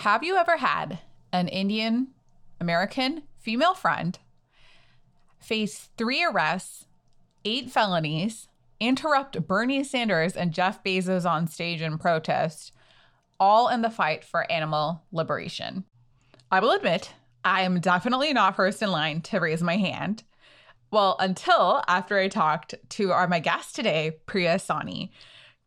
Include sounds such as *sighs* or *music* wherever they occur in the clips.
Have you ever had an Indian American female friend face three arrests, eight felonies, interrupt Bernie Sanders and Jeff Bezos on stage in protest, all in the fight for animal liberation? I will admit, I am definitely not first in line to raise my hand. Well, until after I talked to our my guest today, Priya Sawhney.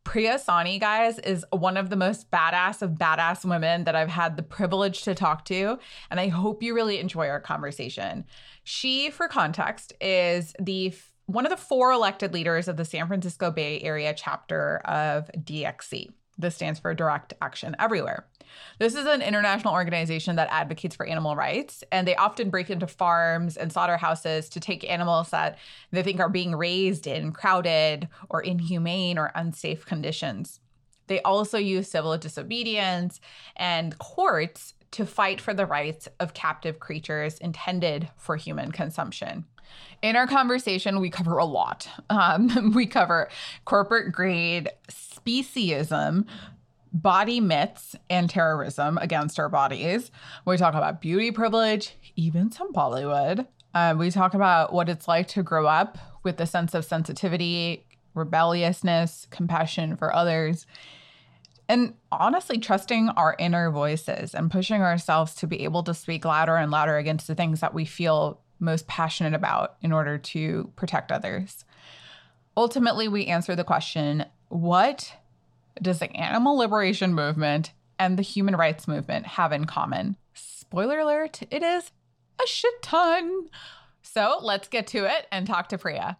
Priya Sawhney, guys, is one of the most badass of badass women that I've had the privilege to talk to. And I hope you really enjoy our conversation. She, for context, is the one of the four elected leaders of the San Francisco Bay Area chapter of DXE. This stands for Direct Action Everywhere. This is an international organization that advocates for animal rights, and they often break into farms and slaughterhouses to take animals that they think are being raised in crowded or inhumane or unsafe conditions. They also use civil disobedience and courts to fight for the rights of captive creatures intended for human consumption. In our conversation, we cover a lot. Um, *laughs* we cover corporate grade speciesism, body myths and terrorism against our bodies. We talk about beauty privilege, even some Bollywood. Uh, we talk about what it's like to grow up with a sense of sensitivity, rebelliousness, compassion for others, and honestly trusting our inner voices and pushing ourselves to be able to speak louder and louder against the things that we feel most passionate about in order to protect others. Ultimately, we answer the question what does the animal liberation movement and the human rights movement have in common? Spoiler alert, it is a shit ton. So let's get to it and talk to Priya.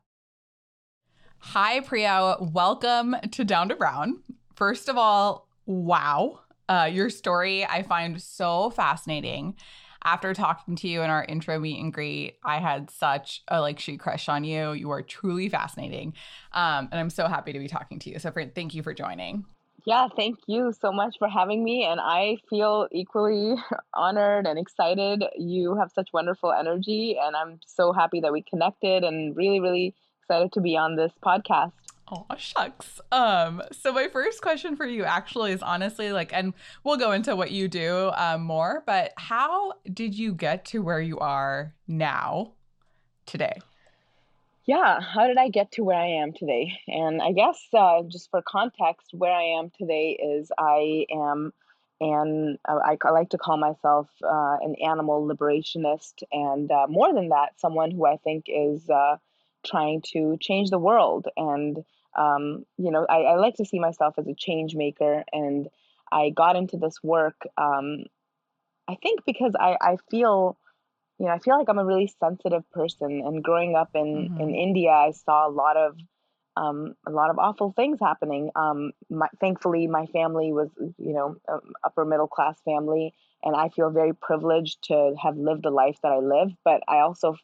Hi, Priya. Welcome to Down to Brown. First of all, wow. Uh, your story I find so fascinating after talking to you in our intro meet and greet, I had such a like she crush on you. You are truly fascinating. Um, and I'm so happy to be talking to you. So for, thank you for joining. Yeah, thank you so much for having me. And I feel equally *laughs* honored and excited. You have such wonderful energy, and I'm so happy that we connected and really, really excited to be on this podcast. Oh shucks. Um, so my first question for you actually is honestly like, and we'll go into what you do um, more, but how did you get to where you are now today? Yeah, how did I get to where I am today? And I guess uh, just for context, where I am today is I am and uh, I, I, like to call myself uh, an animal liberationist, and uh, more than that, someone who I think is uh, trying to change the world. And, um, you know, I, I, like to see myself as a change maker. And I got into this work, um, I think because I, I feel, you know, I feel like I'm a really sensitive person. And growing up in, mm-hmm. in India, I saw a lot of um, a lot of awful things happening. Um, my, thankfully, my family was, you know, upper middle class family, and I feel very privileged to have lived the life that I live. But I also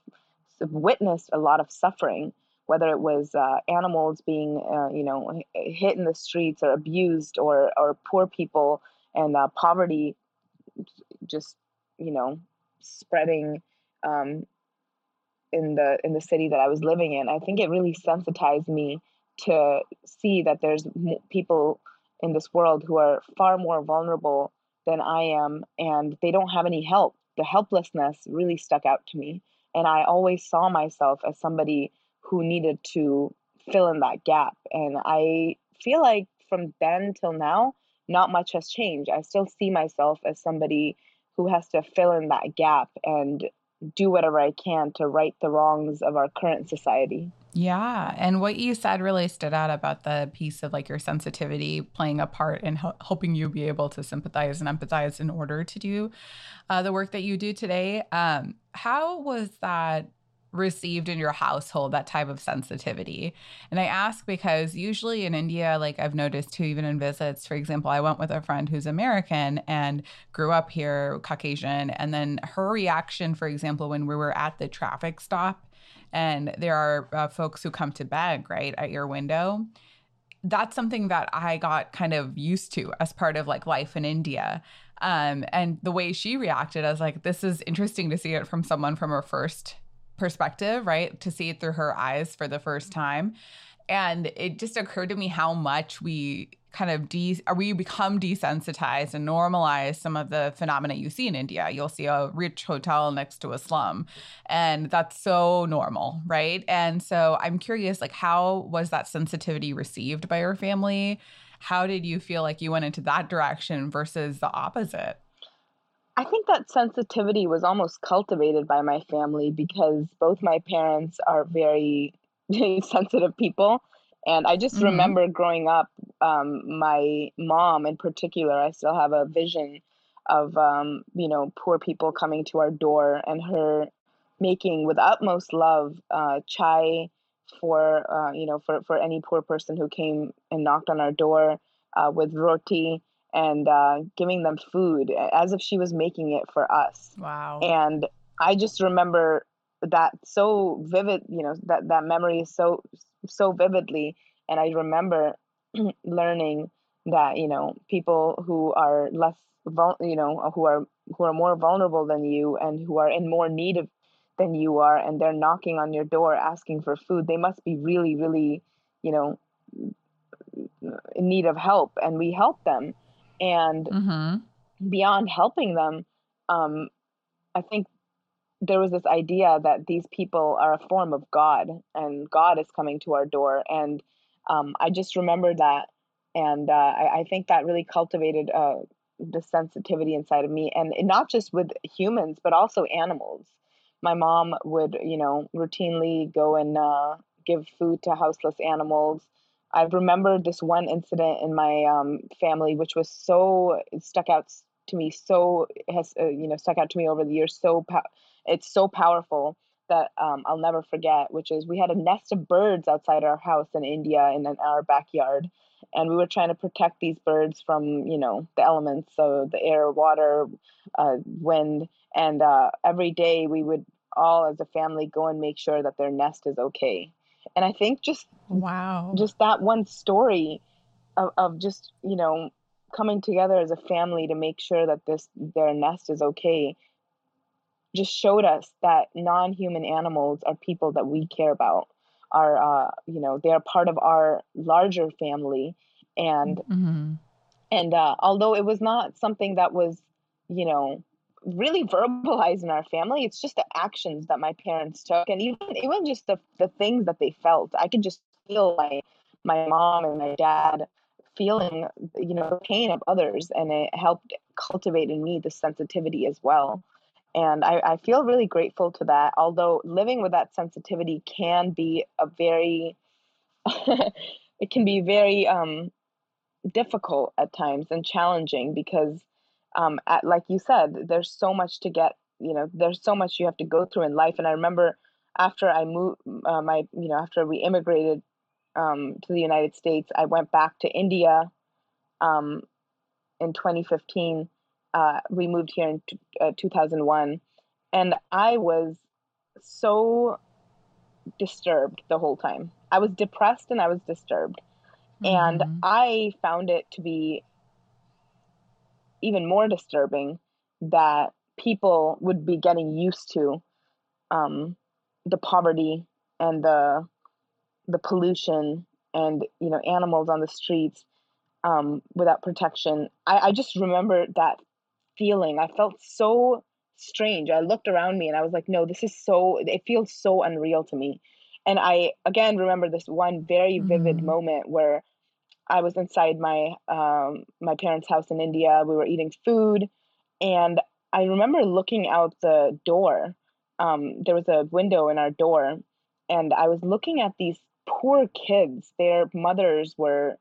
witnessed a lot of suffering, whether it was uh, animals being, uh, you know, hit in the streets or abused, or or poor people and uh, poverty, just you know, spreading um, in the in the city that I was living in. I think it really sensitized me to see that there's people in this world who are far more vulnerable than I am, and they don't have any help. The helplessness really stuck out to me. And I always saw myself as somebody who needed to fill in that gap. And I feel like from then till now, not much has changed. I still see myself as somebody who has to fill in that gap and do whatever I can to right the wrongs of our current society. Yeah. And what you said really stood out about the piece of like your sensitivity playing a part in helping you be able to sympathize and empathize in order to do uh, the work that you do today. Um, how was that received in your household that type of sensitivity. And i ask because usually in india like i've noticed too even in visits for example i went with a friend who's american and grew up here caucasian and then her reaction for example when we were at the traffic stop and there are uh, folks who come to beg right at your window that's something that i got kind of used to as part of like life in india. Um, and the way she reacted i was like this is interesting to see it from someone from her first perspective, right? To see it through her eyes for the first mm-hmm. time. And it just occurred to me how much we kind of de are we become desensitized and normalize some of the phenomena you see in India. You'll see a rich hotel next to a slum and that's so normal, right? And so I'm curious like how was that sensitivity received by your family? How did you feel like you went into that direction versus the opposite? I think that sensitivity was almost cultivated by my family because both my parents are very *laughs* sensitive people and I just mm-hmm. remember growing up, um, my mom in particular, I still have a vision of, um, you know, poor people coming to our door and her making with utmost love uh, chai for, uh, you know, for, for any poor person who came and knocked on our door uh, with roti and uh, giving them food as if she was making it for us. Wow. And I just remember that so vivid, you know, that, that memory is so so vividly and i remember *clears throat* learning that you know people who are less vul- you know who are who are more vulnerable than you and who are in more need of than you are and they're knocking on your door asking for food they must be really really you know in need of help and we help them and mm-hmm. beyond helping them um, i think there was this idea that these people are a form of God and God is coming to our door. And um, I just remember that. And uh, I, I, think that really cultivated uh, the sensitivity inside of me. And not just with humans, but also animals. My mom would, you know, routinely go and uh, give food to houseless animals. I remember this one incident in my um, family, which was so stuck out to me, so has uh, you know stuck out to me over the years, so it's so powerful that um, I'll never forget, which is we had a nest of birds outside our house in India in, in our backyard. And we were trying to protect these birds from, you know, the elements, so the air, water, uh, wind. And uh, every day we would all, as a family, go and make sure that their nest is okay. And I think just wow, just that one story of, of just you know coming together as a family to make sure that this their nest is okay just showed us that non-human animals are people that we care about are uh, you know they're part of our larger family and mm-hmm. and uh, although it was not something that was you know really verbalized in our family it's just the actions that my parents took and even even just the, the things that they felt i could just feel like my mom and my dad feeling you know the pain of others and it helped cultivate in me the sensitivity as well and I, I feel really grateful to that. Although living with that sensitivity can be a very, *laughs* it can be very um, difficult at times and challenging because, um, at, like you said, there's so much to get. You know, there's so much you have to go through in life. And I remember after I moved, uh, my you know, after we immigrated um, to the United States, I went back to India um, in 2015 uh, we moved here in t- uh, 2001 and i was so disturbed the whole time i was depressed and i was disturbed mm-hmm. and i found it to be even more disturbing that people would be getting used to um, the poverty and the the pollution and you know animals on the streets um, without protection. I, I just remember that feeling. I felt so strange. I looked around me and I was like, no, this is so, it feels so unreal to me. And I, again, remember this one very vivid mm-hmm. moment where I was inside my um, my parents' house in India. We were eating food, and I remember looking out the door. Um, there was a window in our door, and I was looking at these poor kids. Their mothers were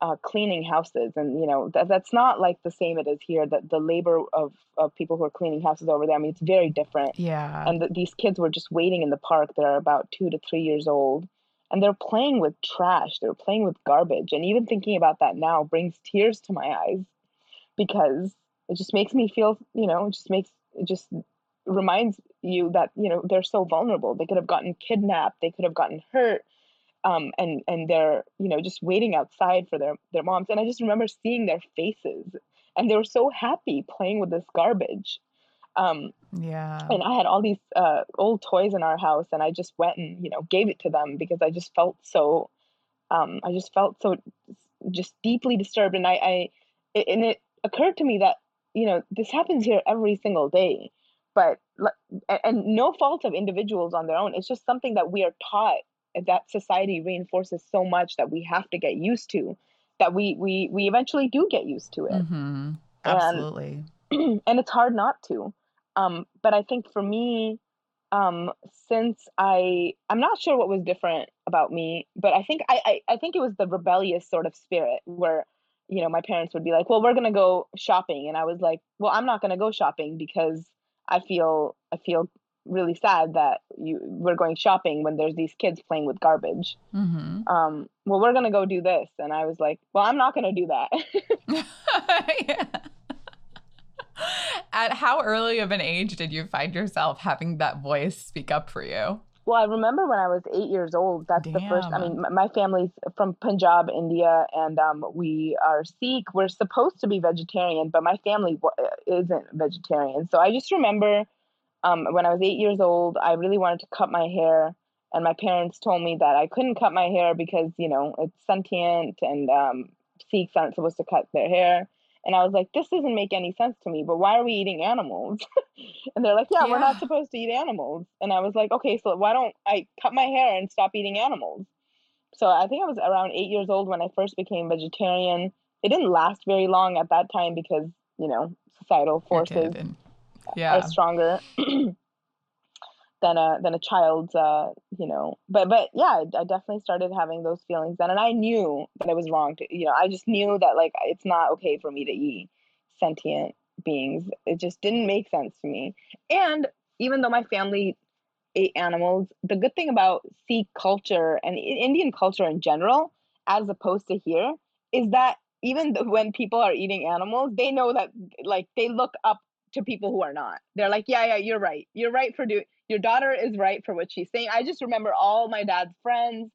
uh, cleaning houses and you know that, that's not like the same it is here that the labor of, of people who are cleaning houses over there i mean it's very different yeah and the, these kids were just waiting in the park they're about two to three years old and they're playing with trash they're playing with garbage and even thinking about that now brings tears to my eyes because it just makes me feel you know it just makes it just reminds you that you know they're so vulnerable. They could have gotten kidnapped they could have gotten hurt um, and and they're you know just waiting outside for their their moms. And i just remember seeing their faces and they were so happy playing with this garbage um, yeah. and i had all these uh, old toys in our house and i just went and you know gave it to them because i just felt so um, I just felt so just deeply disturbed, and I, I and it occurred to me that you know this happens here every single day, but and no fault of individuals on their own. It's just something that we are taught that society reinforces so much that we have to get used to that we we we eventually do get used to it. Mm-hmm. absolutely. and, *clears throat* and, it's hard not to um, but i think for me um, since i i'm not sure what was different about me but i think I, I i think it was the rebellious sort of spirit where you know my parents would be like well we're going to go shopping and i was like well i'm not going to go shopping because i feel i feel really sad that you we're going shopping when there's these kids playing with garbage. Mm-hmm. Um, well, we're gonna go do this, and I was like, well, I'm not gonna do that. *laughs* yeah. At how early of an age did you find yourself having that voice speak up for you? Well, I remember when I was eight years old. That's Damn. the first. I mean, my family's from Punjab, India, and um, we are Sikh. We're supposed to be vegetarian, but my family isn't vegetarian. So I just remember um, when I was eight years old, I really wanted to cut my hair, and my parents told me that I couldn't cut my hair because you know it's sentient and um, Sikhs aren't supposed to cut their hair. And I was like, this doesn't make any sense to me. But why are we eating animals? *laughs* and they're like, yeah, yeah, we're not supposed to eat animals. And I was like, okay, so why don't I cut my hair and stop eating animals? So I think I was around eight years old when I first became vegetarian. It didn't last very long at that time because you know societal forces yeah. are stronger *clears throat* than a than a child's uh you know but but yeah I, definitely started having those feelings then and i knew that it was wrong to you know i just knew that like it's not okay for me to eat sentient beings it just didn't make sense to me and even though my family ate animals the good thing about sikh culture and indian culture in general as opposed to here is that even when people are eating animals they know that like they look up to people who are not. They're like, yeah, yeah, you're right. You're right for doing. Your daughter is right for what she's saying. I just remember all my dad's friends,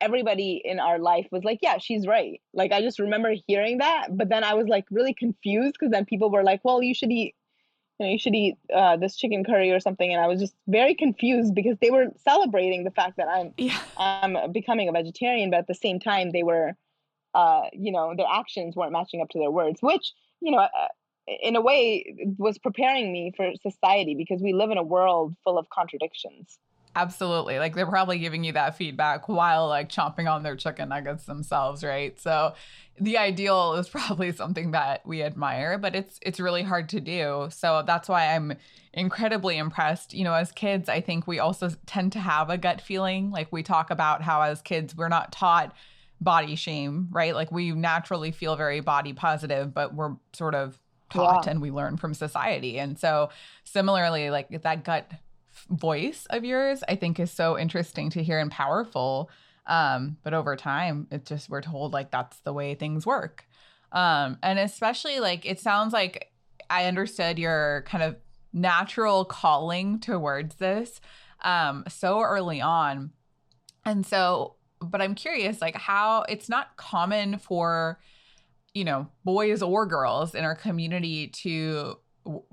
everybody in our life was like, yeah, she's right. Like I just remember hearing that, but then I was like really confused because then people were like, well, you should eat. You know, you should eat uh, this chicken curry or something, and I was just very confused because they were celebrating the fact that I'm yeah. I'm becoming a vegetarian, but at the same time they were, uh, you know, their actions weren't matching up to their words, which you know, uh, in a way was preparing me for society because we live in a world full of contradictions. Absolutely. Like they're probably giving you that feedback while like chomping on their chicken nuggets themselves right? So the ideal is probably something that we admire but it's it's really hard to do. So that's why i'm incredibly impressed. You know as kids i think we also tend to have a gut feeling. Like we talk about how as kids we're not taught body shame right? Like we naturally feel very body positive but we're sort of taught and we learn from society. And so, similarly, like that gut voice of yours, I think is so interesting to hear and powerful. Um, but over time, it's just we're told like that's the way things work. Um, and especially like it sounds like I understood your kind of natural calling towards this um, so early on. And so, but I'm curious, like how it's not common for you know, boys or girls in our community to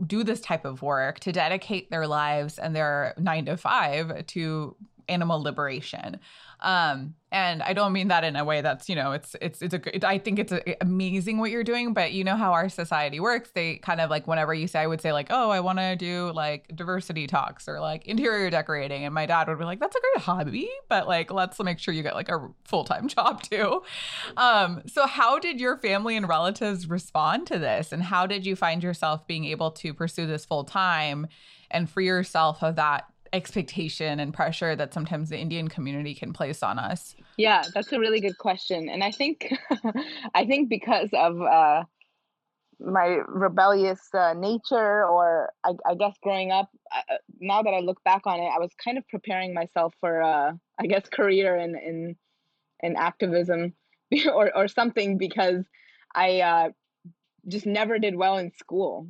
do this type of work, to dedicate their lives and their nine to five to animal liberation. Um, and I don't mean that in a way that's, you know, it's, it's, it's a, I think it's a, amazing what you're doing, but you know how our society works. They kind of like, whenever you say, I would say like, oh, I want to do like diversity talks or like interior decorating. And my dad would be like, that's a great hobby, but like, let's make sure you get like a full-time *laughs* job too. Um, so how did your family and relatives respond to this? And how did you find yourself being able to pursue this full time and free yourself of that expectation and pressure that sometimes the Indian community can place on us? Yeah, that's a really good question, and I think *laughs* I think because of uh, my rebellious uh, nature, or I, I, guess growing up, uh, now that I look back on it, I was kind of preparing myself for uh, I guess career in in in activism *laughs* or or something because I uh, just never did well in school.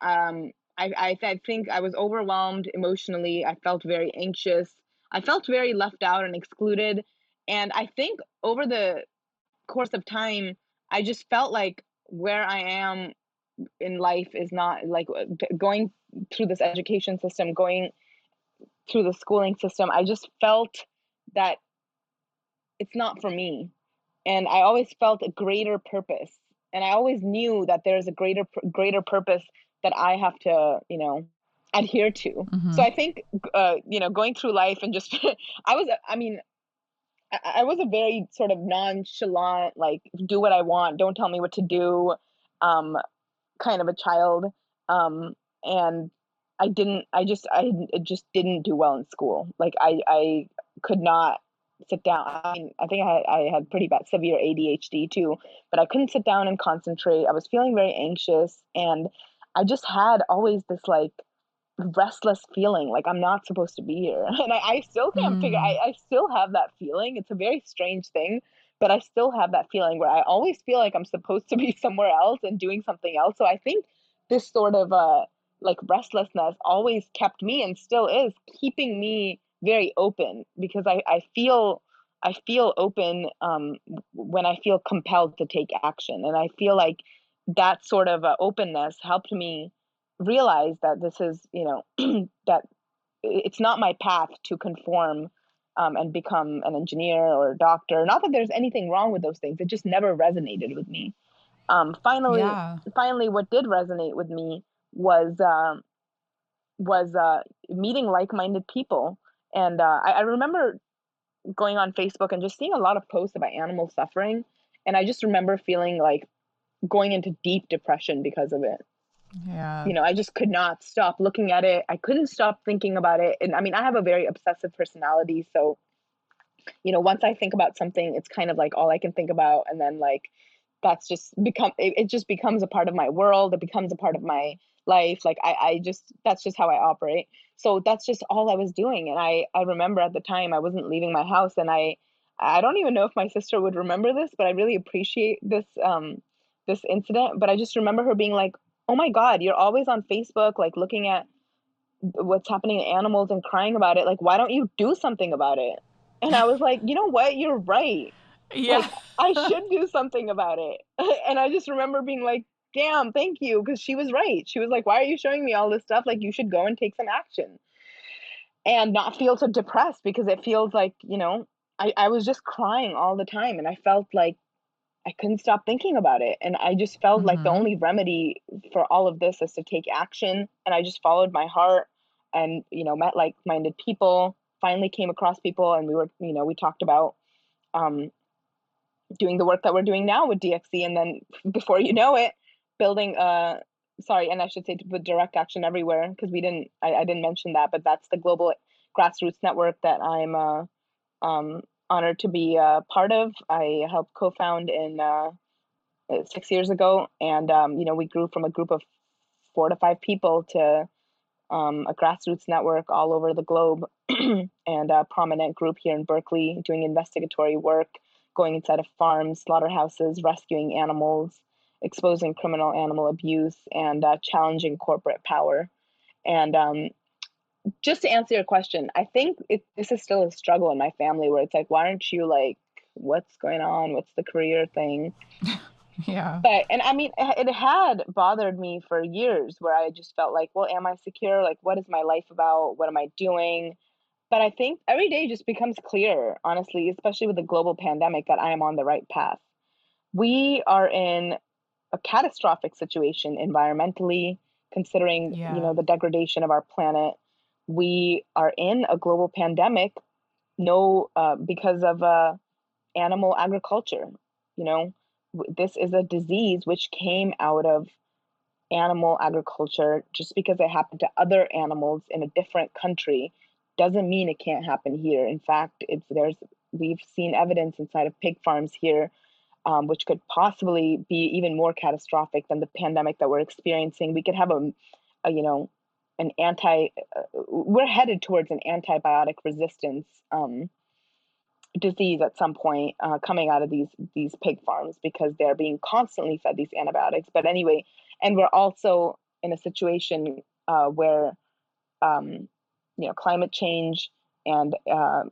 Um, I, I, I think I was overwhelmed emotionally. I felt very anxious. I felt very left out and excluded. And I think over the course of time, I just felt like where I am in life is not like uh, going through this education system, going through the schooling system. I just felt that it's not for me. and I always felt a greater purpose. And I always knew that there's a greater greater purpose that I have to, you know, adhere to. Mm-hmm. So I think, uh, you know, going through life and just, *laughs* I was, I mean, I, I, was a very sort of nonchalant, like, do what I want, don't tell me what to do, um, kind of a child. Um, and I didn't, I just, I just didn't do well in school. Like, I, I could not sit down. I mean, I think I had, I had pretty bad severe ADHD too, but I couldn't sit down and concentrate. I was feeling very anxious and I just had always this like restless feeling like I'm not supposed to be here. *laughs* And I, I still can't mm. figure I, I still have that feeling. It's a very strange thing, but I still have that feeling where I always feel like I'm supposed to be *laughs* somewhere else and doing something else. So I think this sort of uh like restlessness always kept me and still is keeping me very open because I, I feel I feel open um, when I feel compelled to take action, and I feel like that sort of uh, openness helped me realize that this is you know *clears throat* that it's not my path to conform um, and become an engineer or a doctor. Not that there's anything wrong with those things; it just never resonated with me. Um, finally, yeah. finally, what did resonate with me was uh, was uh, meeting like-minded people and uh, I, I remember going on Facebook and just seeing a lot of posts about animal suffering. And I just remember feeling like going into deep depression because of it. Yeah. You know, I just could not stop looking at it. I couldn't stop thinking about it. And I mean, I have a very obsessive personality. So, you know, once I think about something, it's kind of like all I can think about. And then, like, that's just become, it, it just becomes a part of my world. It becomes a part of my life. Like, I, I just, that's just how I operate so that's just all I was doing. And I, I remember at the time I wasn't leaving my house and I, I don't even know if my sister would remember this, but I really appreciate this, um, this incident. But I just remember her being like, oh my God, you're always on Facebook, like looking at what's happening to animals and crying about it. Like, why don't you do something about it? And I was like, you know what? You're right. Yeah. Like, I should do something about it. *laughs* and I just remember being like, damn, thank you. Because she was right. She was like, why are you showing me all this stuff? Like, you should go and take some action and not feel so depressed because it feels like, you know, I, I was just crying all the time and I felt like I couldn't stop thinking about it. And I just felt mm-hmm. like the mm-hmm. only remedy for all of this is to take action. And I just followed my heart and, you know, met like minded people, finally came across people and we were, you know, we talked about um, doing the work that we're doing now with DXE. And then *laughs* before you know it, building uh sorry and i should say with direct action everywhere because we didn't I, I didn't mention that but that's the global grassroots network that i'm uh, um, honored to be a part of i helped co-found in uh, uh, six years ago and um, you know we grew from a group of four to five people to um, a grassroots network all over the globe *clears throat* and a prominent group here in berkeley doing investigatory work going inside of farms slaughterhouses rescuing animals exposing criminal animal abuse and uh, challenging corporate power. And um, just to answer your question, I think it, this is still a struggle in my family where it's like, why aren't you like, what's going on? What's the career thing? *laughs* yeah. But, and I mean, it, had bothered me for years where I just felt like, well, am I secure? Like, what is my life about? What am I doing? But I think every day just becomes clearer, honestly, especially with the global pandemic, that I am on the right path. We are in a catastrophic situation environmentally, considering yeah. you know the degradation of our planet. We are in a global pandemic, no, uh, because of uh, animal agriculture. You know, this is a disease which came out of animal agriculture. Just because it happened to other animals in a different country doesn't mean it can't happen here. In fact, it's there's we've seen evidence inside of pig farms here um, which could possibly be even more catastrophic than the pandemic that we're experiencing. We could have a, a you know, an anti. Uh, we're headed towards an antibiotic resistance um, disease at some point uh, coming out of these these pig farms because they're being constantly fed these antibiotics. But anyway, and we're also in a situation uh, where, um, you know, climate change and uh,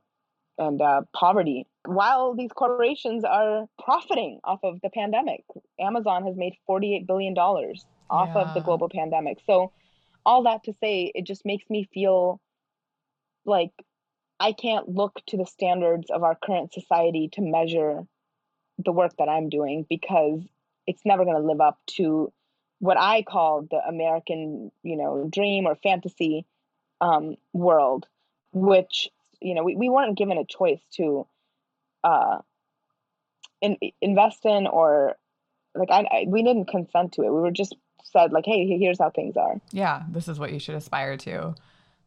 and uh, poverty while these corporations are profiting off of the pandemic. Amazon has made $48 billion off yeah. of the global pandemic. So, all that to say, it just makes me feel like I can't look to the standards of our current society to measure the work that I'm doing because it's never going to live up to what I call the American, you know, dream or fantasy um, world, which you know we, we weren't given a choice to uh, in, invest in or like I, I we didn't consent to it. We were just said like, hey, here's how things are. Yeah, this is what you should aspire to.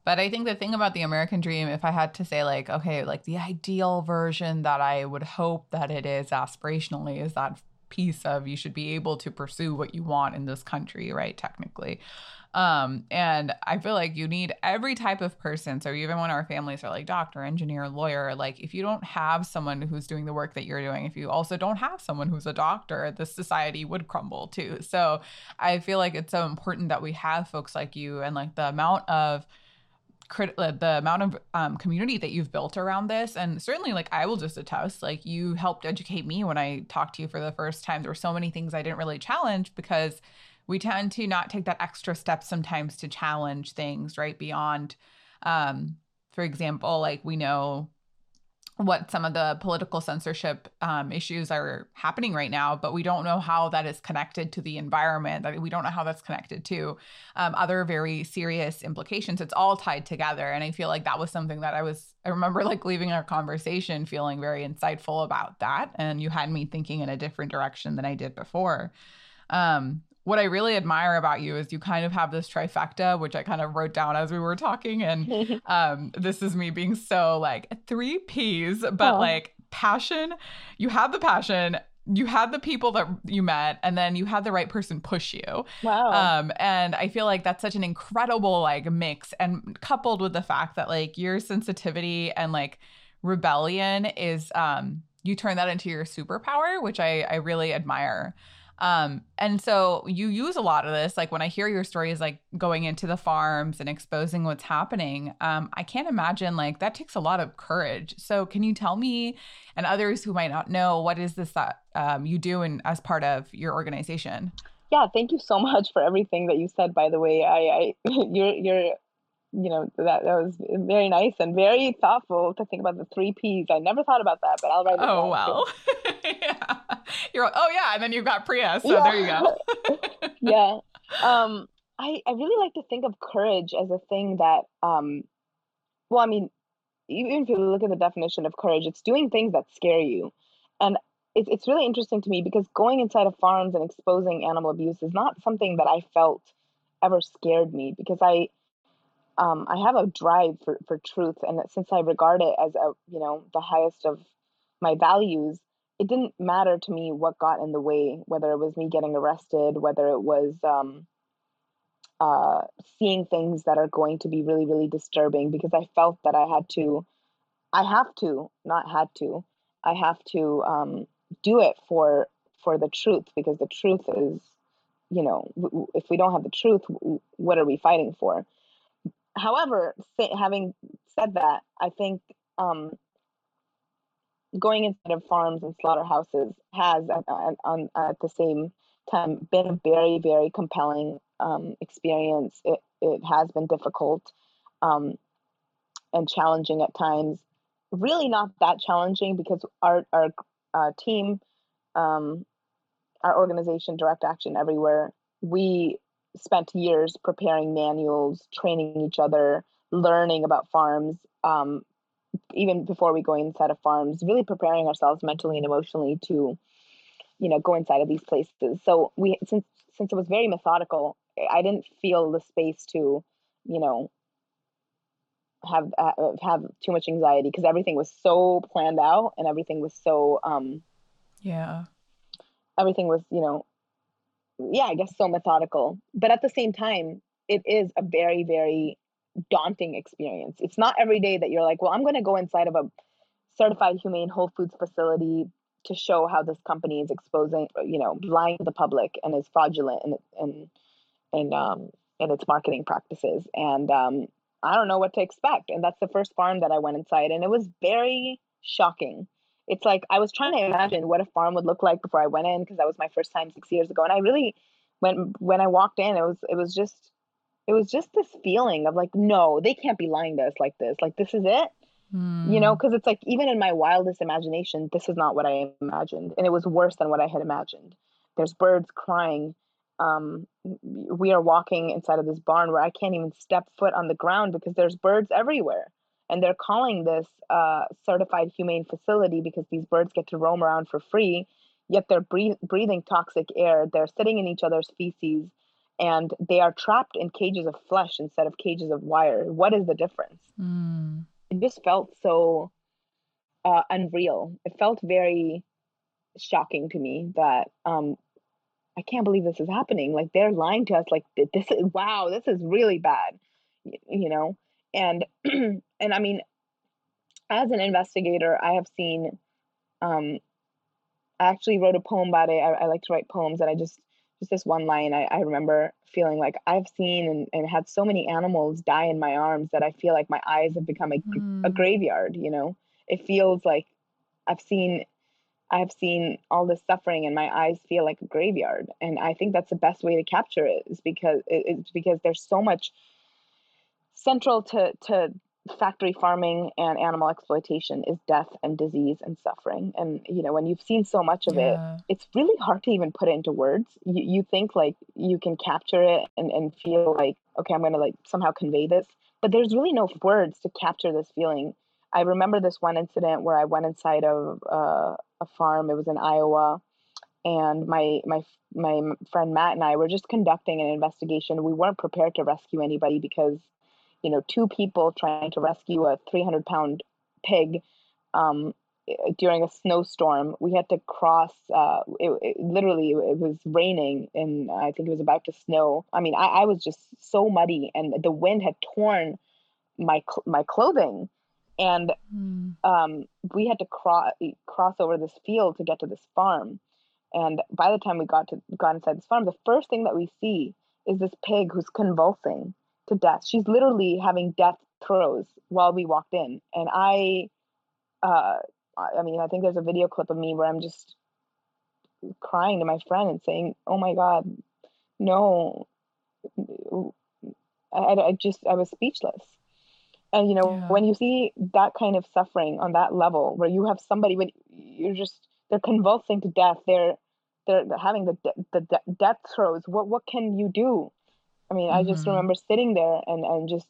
But I think the thing about the American dream, if I had to say, like, okay, like the ideal version that I would hope that it is aspirationally, is that piece of you should be able to pursue what you want in this country, right? Technically. Um, and I feel like you need every type of person. So even when our families are like doctor, engineer, lawyer, like if you don't have someone who's doing the work that you're doing, if you also don't have someone who's a doctor, this society would crumble too. So I feel like it's so important that we have folks like you and like the amount of crit- uh, the amount of um, community that you've built around this. And certainly like i will just attest like you helped educate me when i talked to you for the first time. There were so many things i didn't really challenge because we tend to not take that extra step sometimes to challenge things right beyond um, for example like we know what some of the political censorship um, issues are happening right now, but we don't know how that is connected to the environment. we don't know how that's connected to um, other very serious implications. It's all tied together, and I feel like that was something that I was. I remember like leaving our conversation feeling very insightful about that, and you had me thinking in a different direction than I did before. Um, what I really admire about you is you kind of have this trifecta, which I kind of wrote down as we were talking. And *laughs* um, this is me being so like three P's, but oh. like passion. You had the passion, you had the people that you met and then you had the right person push you. Wow. Um, and I feel like that's such an incredible like mix and coupled with the fact that like your sensitivity and like rebellion is um you turn that into your superpower, which I I really admire. Um, and so you use a lot of this. Like when I hear your stories, like going into the farms and exposing what's happening, um, I can't imagine like that takes a lot of courage. So can you tell me and others who might not know what is this that um, you do and as part of your organization? Yeah, thank you so *laughs* much for everything that you said. By the way, I, I *laughs* you're you're you know that that was very nice and very thoughtful to think about the three P's. I never thought about that, but I'll write it oh, down. Oh wow, *laughs* yeah. You're oh yeah, and then you've got Priya, so yeah. there you go. *laughs* *laughs* yeah, um, I I really like to think of courage as a thing that um, well, I mean, even if you look at the definition of courage, it's doing things that scare you, and it's it's really interesting to me because going inside of farms and exposing animal abuse is not something that I felt ever scared me because I um, I have a drive for, for truth, and since I regard it as a you know the highest of my values, it didn't matter to me what got in the way, whether it was me getting arrested, whether it was um, uh, seeing things that are going to be really really disturbing, because I felt that I had to, I have to, not had to, I have to um, do it for for the truth, because the truth is, you know, if we don't have the truth, what are we fighting for? However, having said that, I think um, going inside of farms and slaughterhouses has, at, at, at, the same time, been a very, very compelling um, experience. It, it has been difficult um, and challenging at times. Really, not that challenging because our our uh, team, um, our organization, Direct Action Everywhere, we spent years preparing manuals, training each other, learning about farms, um, even before we go inside of farms, really preparing ourselves mentally and emotionally to, you know, go inside of these places. So we since since it was very methodical, I didn't feel the space to, you know, have uh, have too much anxiety because everything was so planned out and everything was so um yeah everything was you know yeah, I guess so methodical. But at the same time, it is a very, very daunting experience. It's not every day that you're like, well, I'm going to go inside of a certified humane Whole Foods facility to show how this company is exposing, you know, lying to the public and is fraudulent and and and um in its marketing practices. And um, I don't know what to expect. And that's the first farm that I went inside, and it was very shocking it's like I was trying to imagine what a farm would look like before I went in because that was my first time six years ago, and I really when when I walked in, it was it was just it was just this feeling of like, no, they can't be lying to us like this. Like this is it. Mm. You know, because hmm. it's like even in my wildest imagination, this is not what I imagined, and it was worse than what I had imagined. There's birds crying. Um, we are walking inside of this barn where I can't even step foot on the ground because there's birds everywhere and they're calling this uh, certified humane facility because these birds get to roam around for free yet they're breath- breathing toxic air. They're sitting in each other's feces and they are trapped in cages of flesh instead of cages of wire. What is the difference? Mm. it just felt so uh, unreal. It felt very shocking to me that um, i can't believe this is happening. Like they're lying to us like this is wow this is really bad you know? And *clears throat* and i mean as an investigator i have seen um i actually wrote a poem about it i, I like to write poems and i just just this one line i, I remember feeling like i've seen and, and had so many animals die in my arms that i feel like my eyes have become a, mm. a graveyard you know it feels like i've seen I've seen all this suffering and my eyes feel like a graveyard. And I think that's the best way to capture it is because it's because there's so much central to, to factory farming and animal exploitation is death and disease and suffering. And, you know, when you've seen so much of yeah. it, it's really hard to even put it into words. You, you think like you can capture it and, and feel like, okay, I'm going to like somehow convey this. But there's really no words to capture this feeling. I remember this one incident where I went inside of uh, a farm. It was in Iowa, and my my my friend Matt and I were just conducting an investigation. We weren't prepared to rescue anybody because you know, two people trying to rescue a 300 pound pig um, during a snowstorm. We had to cross, uh, it, it, literally, it was raining and I think it was about to snow. I mean, I, I was just so muddy and the wind had torn my, my clothing. And mm. um, we had to cross cross over this field to get to this farm. And by the time we got to got inside this farm, the first thing that we see is this pig who's convulsing to death. She's literally having death throes while we walked in. And I, uh, I mean, I think there's a video clip of me where I'm just crying to my friend and saying, "Oh my God, no!" I, I just I was speechless. And you know, yeah. when you see that kind of suffering on that level, where you have somebody when you're just they're convulsing to death, they're they're having the the, the death throes. What what can you do? I mean, mm-hmm. I just mm-hmm. remember sitting there and, and just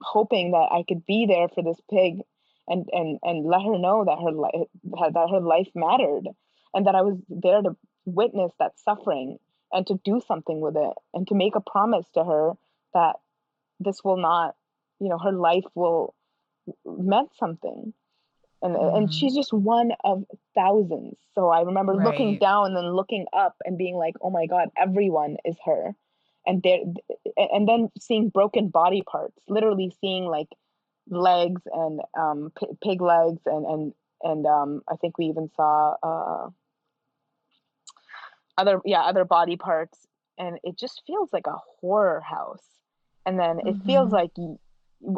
hoping that I could be there for this pig and, and, and let her know that her life that her life mattered and that I was there to witness that suffering and to do something with it and to make a promise to her that this will not, you know, her life will meant something. And, mm-hmm. and she's just one of thousands. So I remember right. looking down and looking up and being like, oh my God, everyone is her and there and then seeing broken body parts literally seeing like legs and um, p- pig legs and and and um, I think we even saw uh, other yeah other body parts. And it just feels like a horror house. And then it mm-hmm. feels like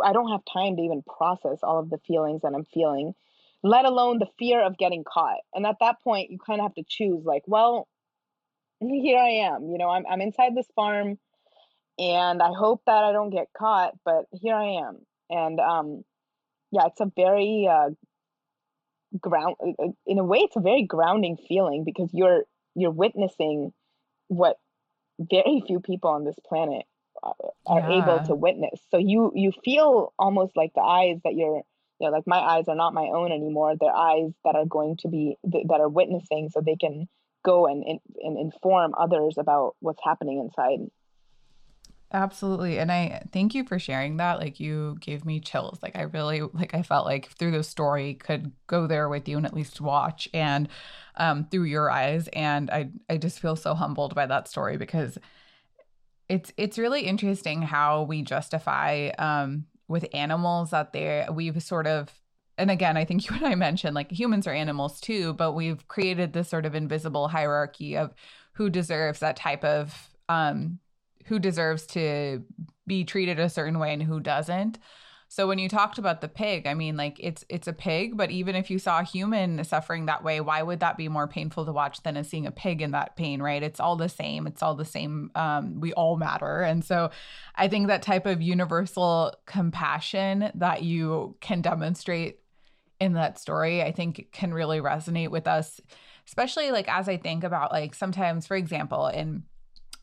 I don't have time to even process all of the feelings that I'm feeling let alone the fear of getting caught. And at that point you kind of have to choose like well *laughs* here I am. You know, I'm I'm inside this farm, and I hope that I don't get caught. But here I am, and um, yeah, it's a very uh, ground. Uh, uh, in a way, it's a very grounding feeling because you're you're witnessing what very few people on this planet uh, are yeah. able to witness. So you you feel almost like the eyes that you're you know, like my eyes are not my own anymore. They're eyes that are going to be that are witnessing, so they can go and, and inform others about what's happening inside. Absolutely. And I thank you for sharing that. Like you gave me chills. Like I really like I felt like through the story could go there with you and at least watch and um through your eyes. And I I just feel so humbled by that story because it's it's really interesting how we justify um with animals that they we've sort of and again, I think you *laughs* and I mentioned like humans are animals too, but we've created this sort of invisible hierarchy of who deserves that type of um who deserves to be treated a certain way and who doesn't. So when you talked about the pig, I mean like it's it's a pig, but even if you saw a human suffering that way, why would that be more painful to watch than seeing a pig in that pain, right? It's all the same. It's all the same. Um, we all matter. And so I think that type of universal compassion that you can demonstrate in that story, I think can really resonate with us, especially like as I think about like sometimes, for example, in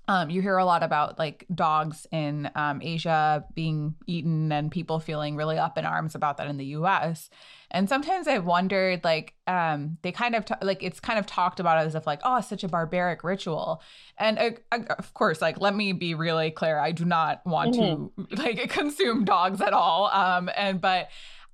um, you hear a lot about like dogs in um, Asia being eaten and people feeling really up in arms about that in the US. And sometimes I've wondered, like, um, they kind of, t- like, it's kind of talked about as if, like, oh, such a barbaric ritual. And uh, uh, of course, like, let me be really clear. I do not want mm-hmm. to, like, *laughs* consume dogs at all. Um, and, but,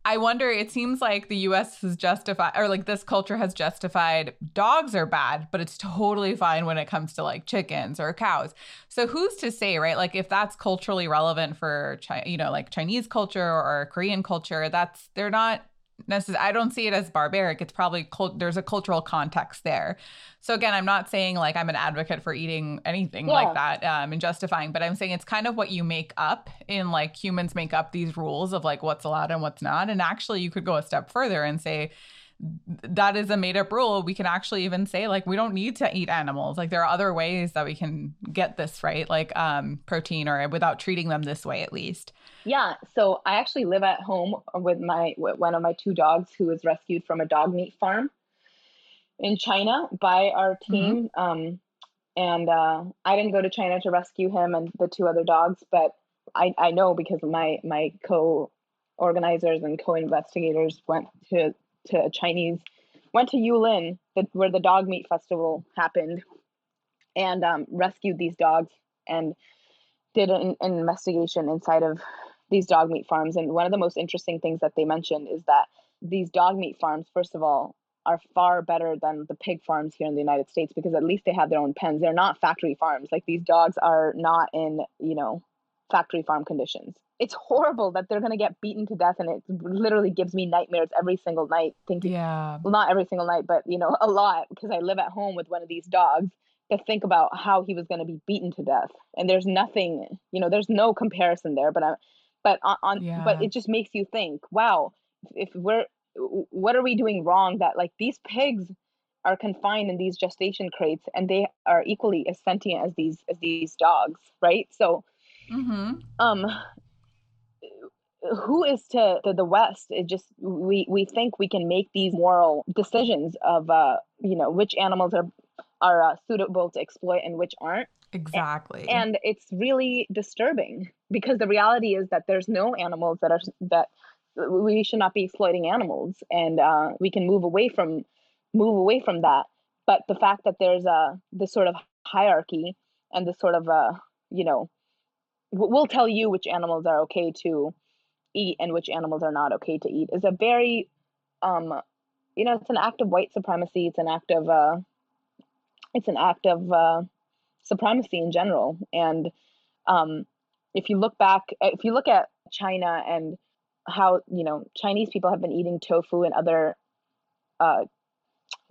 I wonder, it seems like the US has justified, or like this culture has justified dogs are bad, but it's totally fine when it comes to like chickens or cows. So who's to say, right? Like if that's culturally relevant for, you know, like Chinese culture or Korean culture, that's, they're not necessarily, I don't see it as barbaric. It's probably, cult- there's a cultural context there. So again, I'm not saying like I'm an advocate for eating anything yeah. like that um, and justifying, but I'm saying it's kind of what you make up in like humans make up these rules of like what's allowed and what's not. And actually, you could go a step further and say, that is a made up rule. We can actually even say like we don't need to eat animals. Like there are other ways that we can get this right, like um, protein or without treating them this way at least. Yeah. So I actually live at home with my with one of my two dogs who was rescued from a dog meat farm in China by our mm-hmm. team. Mm-hmm. Um, and uh, I didn't go to China to rescue him and the two other dogs, but I, I know because my my co organizers and co investigators went to to a Chinese went to Yulin, the, where the dog meat festival happened, and um, rescued these dogs and did an, an investigation inside of these dog meat farms. And one of the most interesting things that they mentioned is that these dog meat farms, first of all, are far better than the pig farms here in the United States because at least they have their own pens. They're not factory farms. Like these dogs are not in, you know, factory farm conditions. It's horrible that they're going to get beaten to death and it literally gives me nightmares every single night thinking yeah. well not every single night but you know *laughs* a lot because I live at home with one of these dogs to think about how he was going to be beaten to death and there's nothing you know there's no comparison there but I but on, on yeah. but it just makes you think wow if we're what are we doing wrong that like these pigs are confined in these gestation crates and they are equally as sentient as these as these dogs right so mm-hmm. um who is to, to the west? It just we we think we can make these moral decisions of uh you know which animals are are uh, suitable to exploit and which aren't. Exactly. And, and it's really disturbing because the reality is that there's no animals that are that we should not be exploiting animals. And uh, we can move away from move away from that. But the fact that there's a this sort of hierarchy and this sort of uh you know we'll tell you which animals are okay to eat and which animals are not okay to eat is a very um you know it's an act of white supremacy. It's an act of uh it's an act of uh supremacy in general. And um if you look back if you look at china and how you know Chinese people have been eating tofu and other uh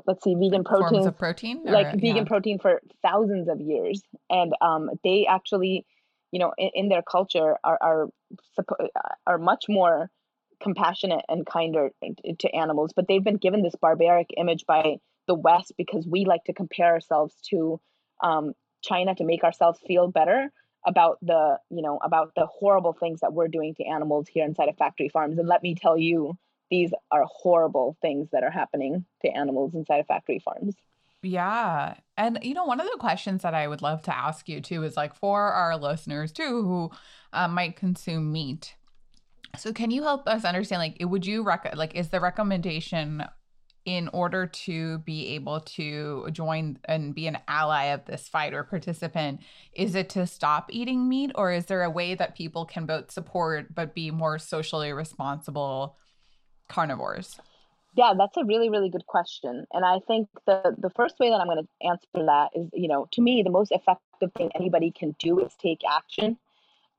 let's see vegan proteins, protein protein? or, like vegan yeah. protein for thousands of years. And um they actually you know in, in their culture are are are much more compassionate and kinder to animals but they've been given this barbaric image by the west because we like to compare ourselves to um, china to make ourselves feel better about the you know about the horrible things that we're doing to animals here inside of factory farms. And let me tell you these are horrible things that are happening to animals inside of factory farms yeah. And, you know, one of the questions that I would love to ask you too is like for our listeners too who uh, might consume meat. So, can you help us understand, like, would you rec- like, is the recommendation in order to be able to join and be an ally of this fight or participant is it to stop eating meat or is there a way that people can both support but be more socially responsible carnivores yeah that's a really really good question and i think the the first way that i'm going to answer that is you know to me the most effective thing anybody can do is take action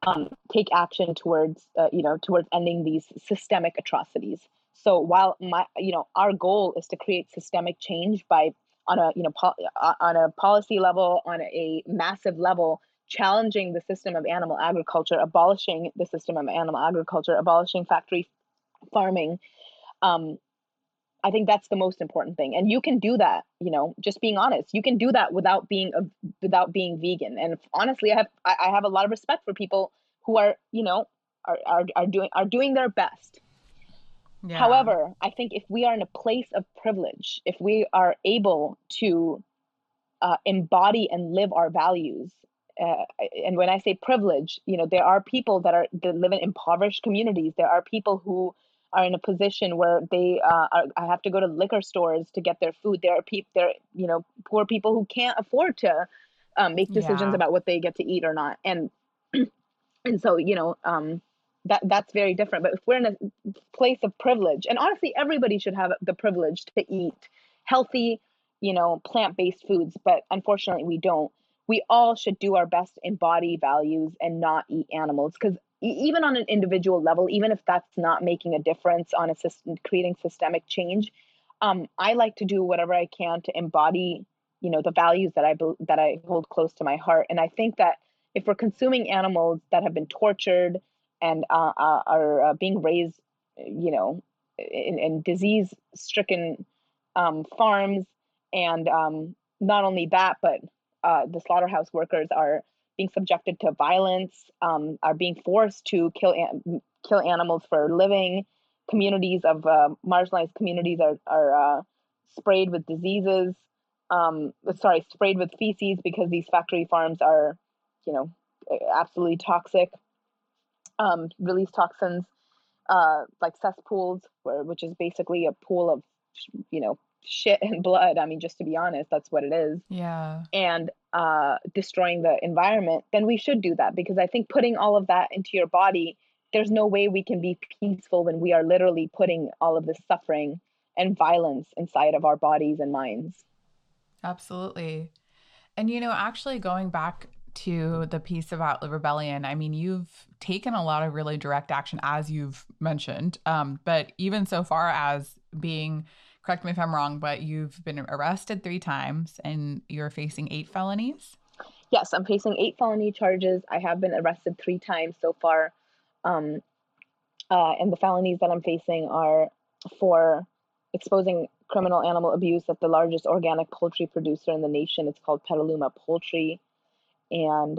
um, take action towards uh, you know towards ending these systemic atrocities so while my, you know, our goal is to create systemic change by on a, you know, uh, on a policy level, on a massive level challenging the system of animal agriculture, abolishing the system of animal agriculture, abolishing factory farming. Um, I think that's the most important thing, and you can do that. You know, just being honest, you can do that without being a, without being vegan. And honestly, I have I, I have a lot of respect for people who are you know are are, are doing are doing their best. Yeah. However, I think if we are in a place of privilege, if we are able to uh, embody and live our values, uh, and when I say privilege, you know, there are people that are that live in impoverished communities. There are people who are in a position where they uh, are, I have to go to liquor stores to get their food. There are people, there, you know, poor people who can't afford to um, make decisions yeah. about what they get to eat or not. And *clears throat* and so you know, um, that that's very different. But if we're in a place of privilege, and honestly, everybody should have the privilege to eat healthy, you know, plant based foods. But unfortunately, we don't we all should do our best to embody values and not eat animals because even on an individual level even if that's not making a difference on a system creating systemic change um, i like to do whatever i can to embody you know the values that i that i hold close to my heart. And i think that if we're consuming animals that have been tortured and uh, uh, are uh, being raised you know in, in disease stricken um, farms and um, not only that but uh, the slaughterhouse workers are being subjected to violence, um, are being forced to kill an- kill animals for a living. Communities of uh, marginalized communities are are uh, sprayed with diseases. Um, sorry, sprayed with feces because these factory farms are, you know, absolutely toxic. Um, release toxins uh, like cesspools, where, which is basically a pool of, you know, shit and blood. I mean, just to be honest, that's what it is. Yeah. And uh, destroying the environment, then we should do that because I think putting all of that into your body, there's no way we can be peaceful when we are literally putting all of this suffering and violence inside of our bodies and minds. Absolutely. And, you know, actually going back to the piece about the rebellion, I mean, you've taken a lot of really direct action, as you've mentioned. Um, but even so far as being correct me if I'm wrong, but you've been arrested three times and you're facing eight felonies. Yes, I'm facing eight felony charges. I have been arrested three times so far. Um, uh, and the felonies that I'm facing are for exposing criminal animal abuse at the largest organic poultry producer in the nation. It's called Petaluma Poultry. And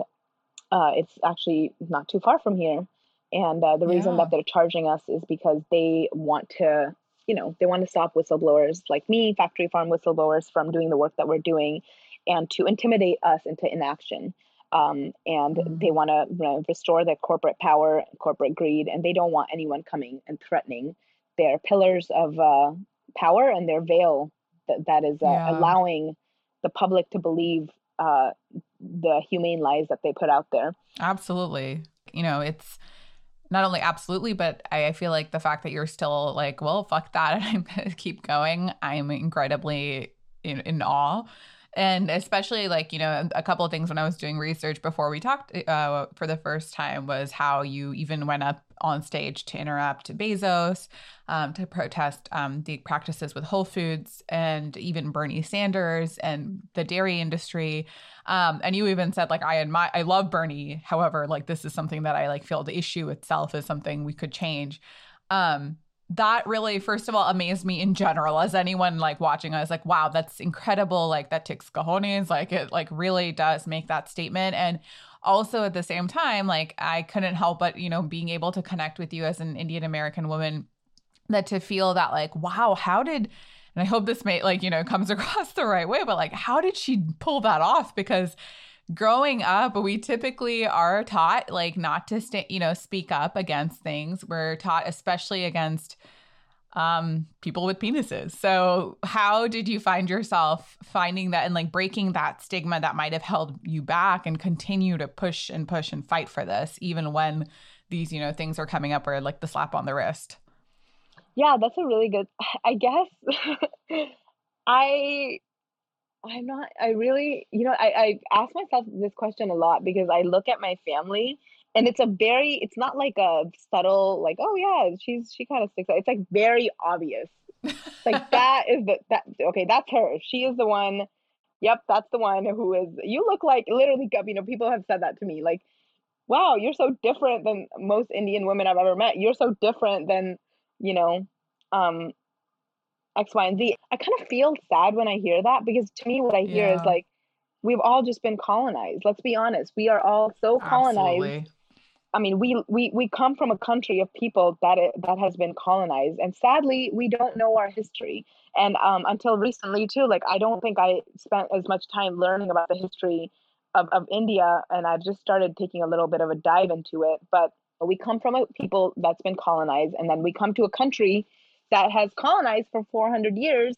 uh, it's actually not too far from here. And uh, the reason yeah. that they're charging us is because they want to you know, they want to stop whistleblowers like me, factory farm whistleblowers, from doing the work that we're doing and to intimidate us into inaction. Um, and mm-hmm. they want to you know, restore their corporate power, corporate greed, and they don't want anyone coming and threatening their pillars of uh, power and their veil that, that is uh, yeah. allowing the public to believe uh, the humane lies that they put out there. Absolutely. You know, it's not only absolutely, but I, feel like the fact that you're still like, well, fuck that, *laughs* and I'm gonna keep going. I'm incredibly in, in awe. And especially like, you know, a couple of things when I was doing research before we talked uh, for the first time was how you even went up on stage to interrupt Bezos, um, to protest um, the practices with Whole Foods and even Bernie Sanders and the dairy industry. Um, and you even said like I admire, I love Bernie. However, like this is something that I like feel the issue itself is something we could change. Um, that really, first of all, amazed me in general. As anyone like watching, I was like, wow, that's incredible. Like that ticks cojones. Like it like really does make that statement. And also at the same time, like I couldn't help but, you know, being able to connect with you as an Indian American woman that to feel that like, wow, how did and I hope this may like, you know, comes *laughs* across the right way, but like how did she pull that off? Because growing up, we typically are taught like not to stay, you know, speak up against things. We're taught especially against um people with penises. So how did you find yourself finding that and like breaking that stigma that might have held you back and continue to push and push and fight for this even when these, you know, things are coming up where like the slap on the wrist? Yeah, that's a really good. *sighs* I guess *laughs* I I'm not I really, you know, I I ask myself this question a lot because I look at my family and it's a very it's not like a subtle like oh yeah, she's she kind of sticks out. It's like very obvious. like *laughs* that is the that okay, that's her. She is the one Yep, that's the one who is. You look like literally. You know, people have said that to me. Like, wow, you're so different than most Indian women I've ever met. You're so different than, you know, um, X, Y, and Z. I kind of feel sad when I hear that because to me, what I hear yeah. is like, we've all just been colonized. Let's be honest. We are all so colonized. Absolutely. I mean, we we we come from a country of people that it, that has been colonized, and sadly, we don't know our history. And um, until recently, too, like I don't think I spent as much time learning about the history of, of India, and I've just started taking a little bit of a dive into it. But we come from a people that's been colonized, and then we come to a country that has colonized for 400 years,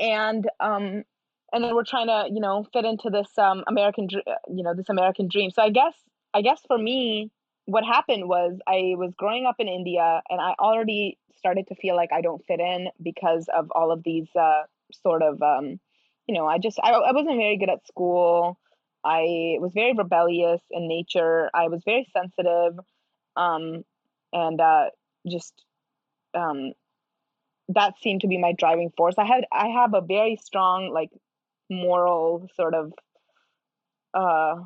and um, and then we're trying to, you know, fit into this um, American, you know, this American dream. So I guess, I guess for me, what happened was I was growing up in India, and I already started to feel like I don't fit in because of all of these uh, sort of, um, you know, I just I, I wasn't very good at school. I was very rebellious in nature. I was very sensitive, um, and uh, just um, that seemed to be my driving force. I had I have a very strong like moral sort of uh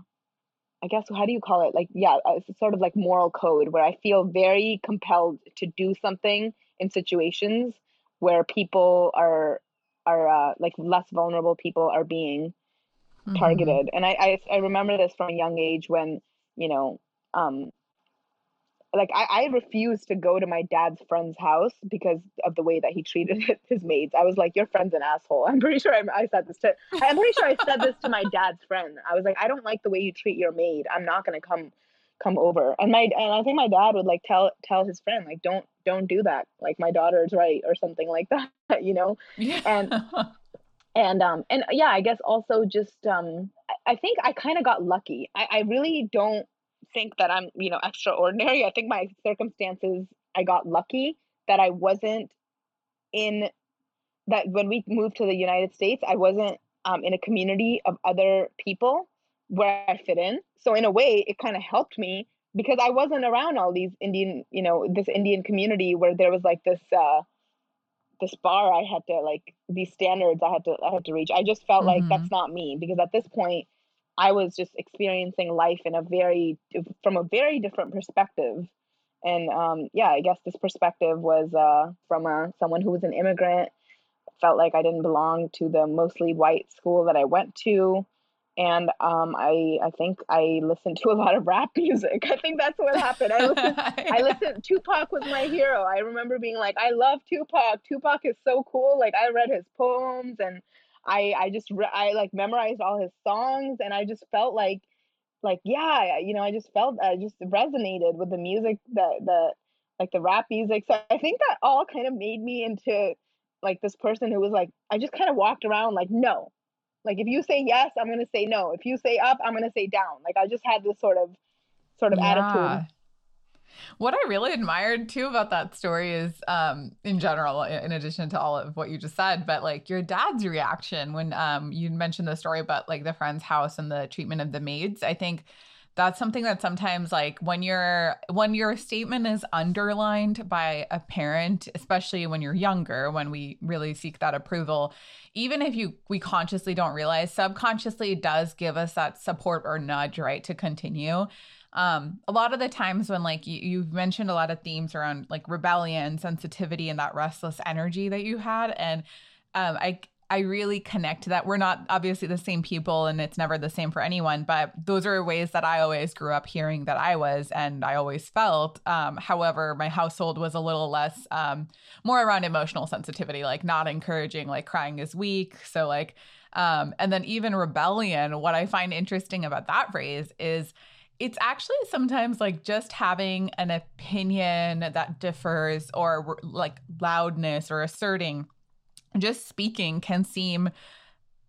I guess how do you call it? Like yeah, it's sort of like moral code where I feel very compelled to do something in situations where people are are uh, like less vulnerable people are being mm-hmm. targeted. And I, I I remember this from a young age when you know um like I, I refused to go to my dad's friend's house because of the way that he treated *laughs* his maids. I was like, "Your friend's an asshole." *laughs* I'm pretty sure I, I said this to. I'm pretty sure I said this to my dad's friend. I was like, "I don't like the way you treat your maid. I'm not gonna come come over." And my and I think my dad would like tell tell his friend like, "Don't don't do that. Like my daughter's right or something like *laughs* that." You know. Yeah. And and um and yeah, I guess also just um I, I think I kind of got lucky. I I really don't think that I'm, you know, extraordinary. I think my circumstances, I got lucky that I wasn't in that when we moved to the United States, I wasn't um, in a community of other people where I fit in. So in a way, it kind of helped me because I wasn't around all these Indian, you know, this Indian community where there was like this uh this bar I had to like these standards I had to I had to reach. I just felt mm-hmm. like that's not me because at this point I was just experiencing life in a very from a very different perspective. And um, yeah, I guess this perspective was uh, from a, someone who was an immigrant. Felt like I didn't belong to the mostly white school that I went to, and um, I I think I listened to a lot of rap *laughs* music. I think that's what happened. I listened, I *laughs* listened. Tupac was my hero. I remember being like, I love Tupac. Tupac is so cool. Like I read his poems and I I just re- I like memorized all his songs and I just felt like like yeah you know I just felt I just resonated with the music that the like the rap music. So I think that all kind of made me into like this person who was like I just kind of walked around like no. Like if you say yes I'm gonna say no. If you say up I'm gonna say down. Like I just had this sort of sort of yeah. attitude what I really admired too about that story is, um, in general, in addition to all of what you just said, but like your dad's reaction when um, you mentioned the story about like the friend's house and the treatment of the maids. I think that's something that sometimes like when your when your statement is underlined by a parent especially when you're younger when we really seek that approval even if you we consciously don't realize subconsciously does give us that support or nudge right to continue. Um a lot of the times when like you, you've mentioned a lot of themes around like rebellion sensitivity and that restless energy that you had and um i I really connect to that. We're not obviously the same people and it's never the same for anyone, but those are ways that I always grew up hearing that I was and I always felt. Um, however, my household was a little less, um, more around emotional sensitivity, like not encouraging, like crying is weak. So, like, um, and then even rebellion, what I find interesting about that phrase is it's actually sometimes like just having an opinion that differs or like loudness or asserting just speaking can seem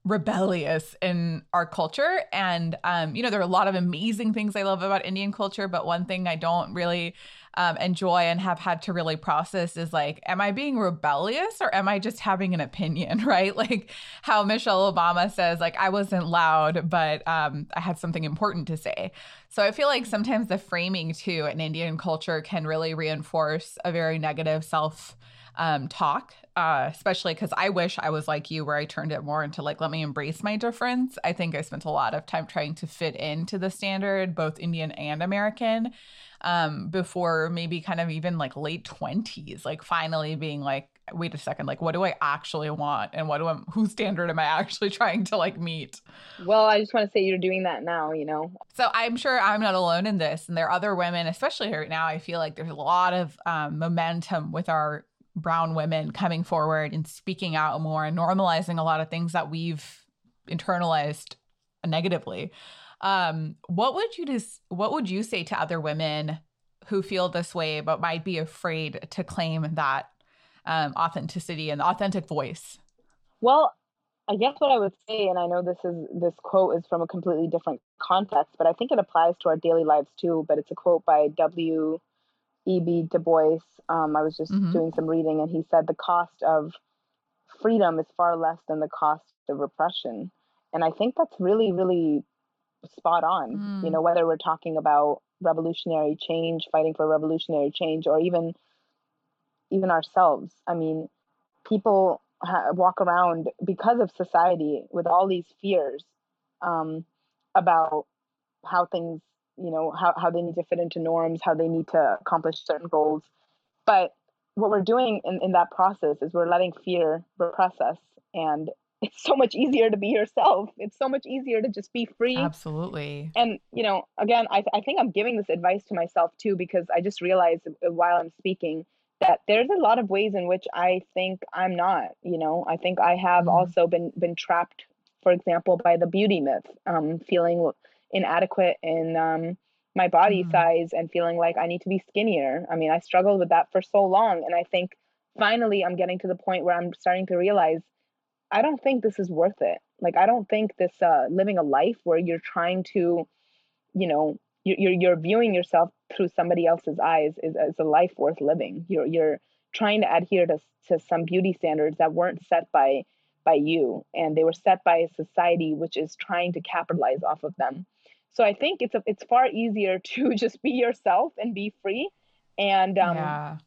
rebellious in our culture. And um you know there are a lot of amazing things i love about indian culture but one thing i don't really um, enjoy and have had to really process is like am i being rebellious or am i just having an opinion *laughs* right? Like how michelle obama says like i wasn't loud but um, i had something important to say. So i feel like sometimes the framing too in indian culture can really reinforce a very negative self um, talk, uh, especially because I wish I was like you, where I turned it more into like, let me embrace my difference. I think I spent a lot of time trying to fit into the standard, both Indian and American, um, before maybe kind of even like late 20s, like finally being like, wait a second, like, what do I actually want? And what do I, whose standard am I actually *laughs* trying to like meet? Well, I just want to say you're doing that now, you know? So I'm sure I'm not alone in this. And there are other women, especially right now, I feel like there's a lot of um, momentum with our brown women coming forward and speaking out more and normalizing a lot of things that we've internalized negatively. Um, what would you just what would you say to other women who feel this way but might be afraid to claim that um, authenticity and authentic voice? Well, I guess what I would say, and I know this is this quote is from a completely different context, but I think it applies to our daily lives too. But it's a quote by W. E.B. Du Bois. Um, I was just mm-hmm. doing some reading, and he said the cost of freedom is far less than the cost of repression. And I think that's really, really spot on. Mm. You know, whether we're talking about revolutionary change, fighting for revolutionary change, or even even ourselves. I mean, people ha- walk around because of society with all these fears um, about how things you know how, how they need to fit into norms how they need to accomplish certain goals. But what we're doing in, in that process is we're letting fear repress us and *laughs* it's so much easier to be yourself. It's so much easier to just be free. Absolutely. And you know again i, I think i'm giving this advice to myself too because i just realized while i'm speaking that there's a lot of ways in which i think i'm not you know? I think i have mm-hmm. also been been trapped for example by the beauty myth um, feeling inadequate in um, my body mm. size and feeling like I need to be skinnier. I mean, I struggled with that for so long. And I think finally I'm getting to the point where I'm starting to realize I don't think this is worth it. Like, I don't think this uh, living a life where you're trying to, you know, you're, you're viewing yourself through somebody else's eyes is, is a life worth living. You're, you're trying to adhere to, to some beauty standards that weren't set by by you and they were set by a society which is trying to capitalize off of them so I think it's a, it's far easier *laughs* to just be yourself and be free, and um, yeah.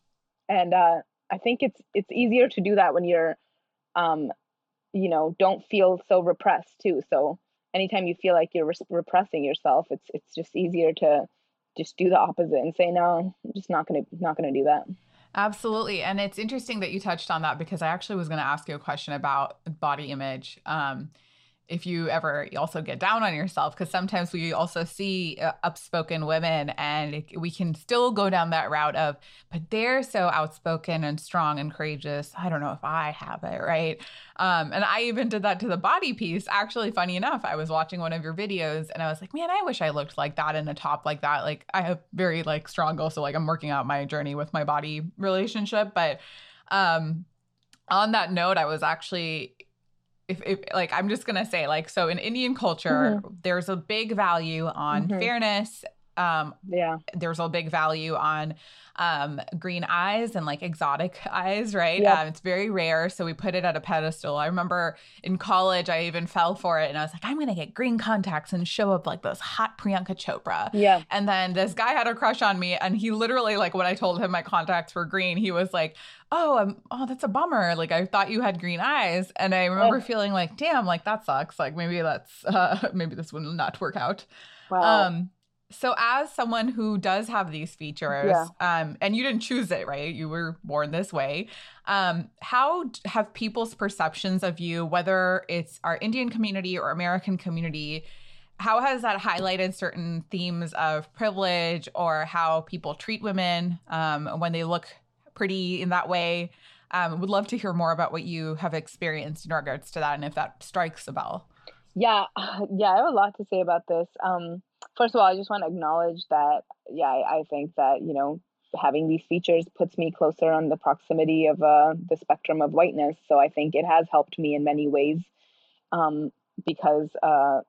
and uh, I think it's it's easier to do that when you're, um, you know, don't feel so repressed too. So anytime you feel like you're repressing yourself, it's it's just easier to just do the opposite and say no, I'm just not gonna not gonna do that. Absolutely. And it's interesting that you touched on that because I actually was going to ask you a question about body image. Um, if you ever also get down on yourself because sometimes we also see uh, upspoken women and we can still go down that route of but they're so outspoken and strong and courageous. I don't know if i have it right? Um, and i even did that to the body piece. Actually funny enough i was watching one of your videos and i was like man i wish i looked like that in a top like that. Like i have very like strong also like i'm working out my journey with my body relationship but um on that note i was actually if, if like I'm just gonna say like so in Indian culture, mm-hmm. there's a big value on mm-hmm. fairness. Um, yeah, there's a big value on um, green eyes and like exotic eyes, right? Yep. Um, it's very rare. So we put it at a pedestal. I remember in college, I even fell for it and I was like, I'm to get green contacts and show up like this hot Priyanka Chopra. Yeah. And then this guy had a crush on me. And he literally, like, when I told him my contacts were green, he was like, oh, um, oh, that's a bummer. Like, I thought you had green eyes. And I remember oh. feeling like, damn, like that sucks. Like, maybe that's, *laughs* uh, maybe this will not work out. Wow. Um, so as someone who does have these features yeah. um and you didn't choose it right you were born this way um how have people's perceptions of you whether it's our indian community or american community how has that highlighted certain themes of privilege or how people treat women um, when they look pretty in that way. Um, would love to hear more about what you have experienced in regards to that and if that strikes a bell. Yeah *sighs* yeah i have a lot to say about this. Um first of all, I just want to acknowledge that, yeah, I, I think that, you know, having these features puts me closer on the proximity of uh, the spectrum of whiteness. So I think it has helped me in many ways um, because uh,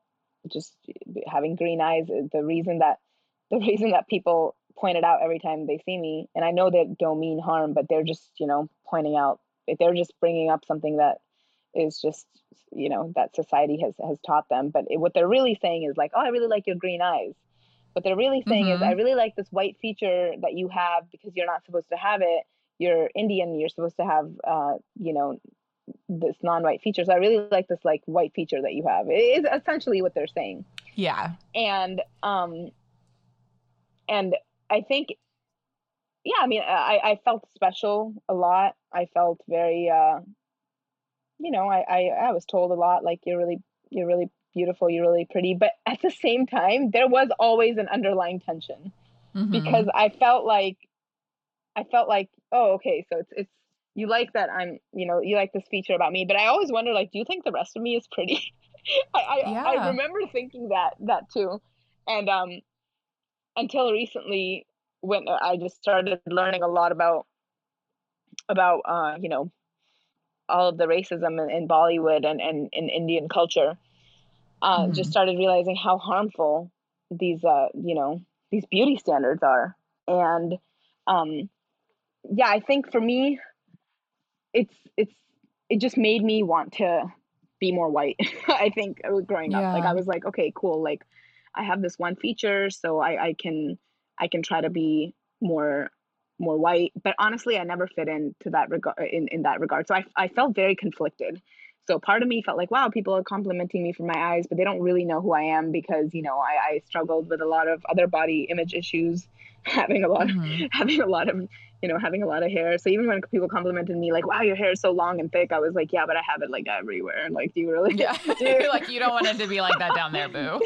just having green eyes, the reason that *laughs* the reason that people point it out every time they see me, and I know they don't mean harm, but they're just you know pointing out, they're just bringing up something that is just you know that society has has taught them but it, what they're really saying is like oh i really like your green eyes what they're really saying mm-hmm. is i really like this white feature that you have because you're not supposed to have it you're Indian, you're supposed to have, uh, you know, this non-white feature. So I really like this like white feature that you have. It is essentially what they're saying. Yeah. And um, and I think, yeah, I mean, I I felt special a lot. I felt very, uh, you know, I I I was told a lot like you're really you're really beautiful, you're really pretty, but *laughs* at the same time, there was always an underlying tension mm-hmm. because I felt like I felt like, oh, okay, so it's it's you like that I'm, you know, you like this feature about me, but I always wonder, like, do you think the rest of me is pretty? *laughs* I I, yeah. I remember thinking that that too, and um, until recently when I just started learning a lot about about uh, you know all of the racism in, in Bollywood and, and in Indian culture, uh, mm-hmm. just started realizing how harmful these uh, you know these beauty standards are, and um, yeah, I think for me, it's it's it just made me want to be more white. *laughs* I think uh, growing yeah. up, like I was like, okay, cool, like I have this one feature, so I I can I can try to be more more white. But honestly, I never fit into that regard in in that regard. So I I felt very conflicted. So part of me felt like, wow, people are complimenting me for my eyes, but they don't really know who I am because you know I, I struggled with a lot of other body image issues, *laughs* having a lot mm-hmm. of *laughs* having a lot of you know, having a lot of hair. So even when people complimented me, like, wow, your hair is so long and thick, I was like, yeah, but I have it like everywhere. Like, do you really? Yeah. *laughs* Do you? like, you don't want it to be like that down there, boo.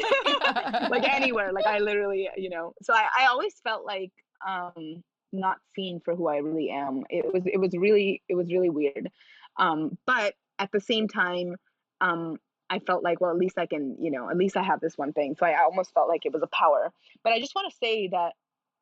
like anywhere. Like, I literally, you know, so I, I always felt like, um, not seen for who I really am. It was, it was really, it was really weird. Um, but at the same time, um, I felt like, well, at least I can, you know, at least I have this one thing. So I, I almost felt like it was a power. But I just want to say that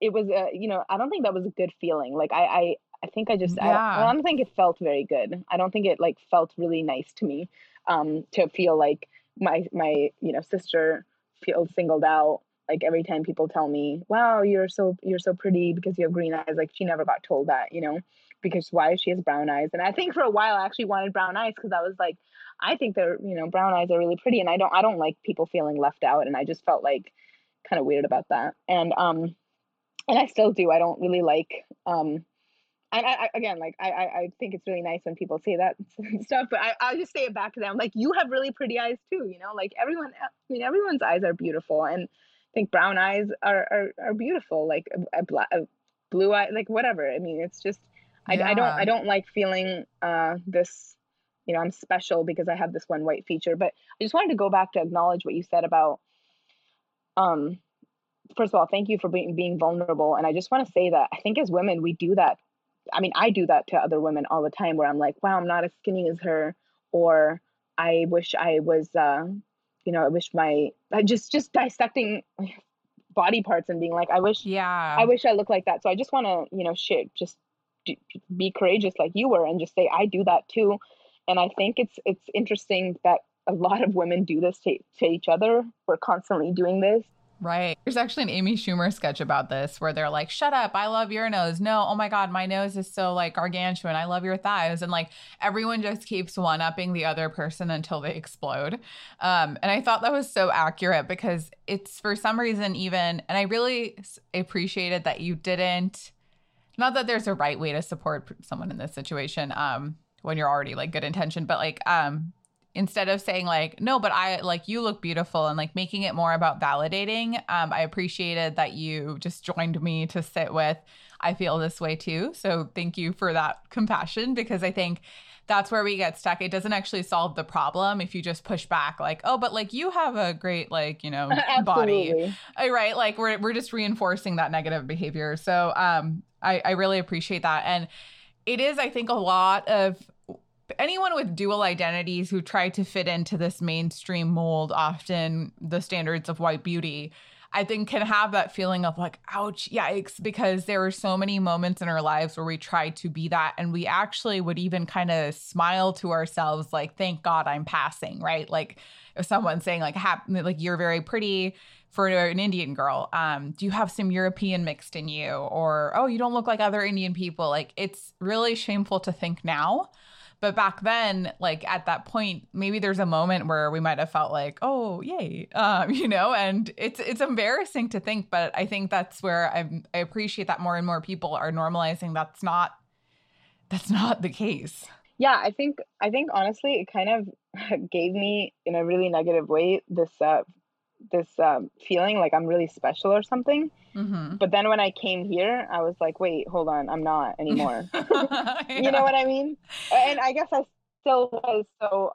it was a you know i don't think that was a good feeling like i i, I think i just yeah. I, I don't think it felt very good i don't think it like felt really nice to me um to feel like my my you know sister feels singled out like every time people tell me wow you're so you're so pretty because you have green eyes like she never got told that you know because why she has brown eyes and i think for a while i actually wanted brown eyes because i was like i think they're you know brown eyes are really pretty and i don't i don't like people feeling left out and i just felt like kind of weird about that and um and I still do. I don't really like um and I, I, again, like I, I think it's really nice when people say that *laughs* stuff, but I, I'll just say it back to them. Like you have really pretty eyes too, you know. Like everyone, I mean, everyone's eyes are beautiful, and I think brown eyes are are, are beautiful. Like a, a, a blue eye, like whatever. I mean, it's just yeah. I, I don't I don't like feeling uh this, you know, I'm special because I have this one white feature. But I just wanted to go back to acknowledge what you said about um first of all, thank you for being being vulnerable. And I just want to say that I think as women, we do that. I mean, I do that to other women all the time where I'm like, wow, I'm not as skinny as her, or I wish I was, uh, you know, I wish my, I just just dissecting *laughs* body parts and being like, I wish, yeah, I wish I looked like that. So I just want to, you know, shit, just be courageous like you were and just say I do that too. And I think it's it's interesting that a lot of women do this to, to each other. We're constantly doing this. Right. There's actually an Amy Schumer sketch about this where they're like, shut up. I love your nose. No, oh my God, my nose is so like gargantuan. I love your thighs. And like everyone just keeps one upping the other person until they explode. Um, and I thought that was so accurate because it's for some reason, even, and I really appreciated that you didn't, not that there's a right way to support someone in this situation. Um, when you're already like good intention, but like um instead of saying like no but i like you look beautiful and like making it more about validating um i appreciated that you just joined me to sit with i feel this way too. So thank you for that compassion because i think that's where we get stuck. It doesn't actually solve the problem if you just push back like oh but like you have a great like you know *laughs* body. Uh, right? Like we're, we're just reinforcing that negative behavior. So um i i really appreciate that. And it is i think a lot of anyone with dual identities who try to fit into this mainstream mold, often the standards of white beauty, I think can have that feeling of like, ouch, yikes, because there are so many moments in our lives where we try to be that. And we actually would even kind of smile to ourselves, like, thank God I'm passing, right? Like, if someone's saying, like, like you're very pretty for an Indian girl, um, do you have some European mixed in you? Or, oh, you don't look like other Indian people. Like, it's really shameful to think now but back then, like at that point, maybe there's a moment where we might have felt like, oh, yay, um, *laughs* you know, and it's it's embarrassing to think, but I think that's where I'm, I appreciate that more and more people are normalizing that's not that's not the case. Yeah, I think I think honestly, it kind of *laughs* gave me in a really negative way this uh, this um, feeling like I'm really special or something. Mm-hmm. But then when I came here, I was like, wait, hold on, I'm not anymore. *laughs* yeah. You know what I mean? And I guess I still was. So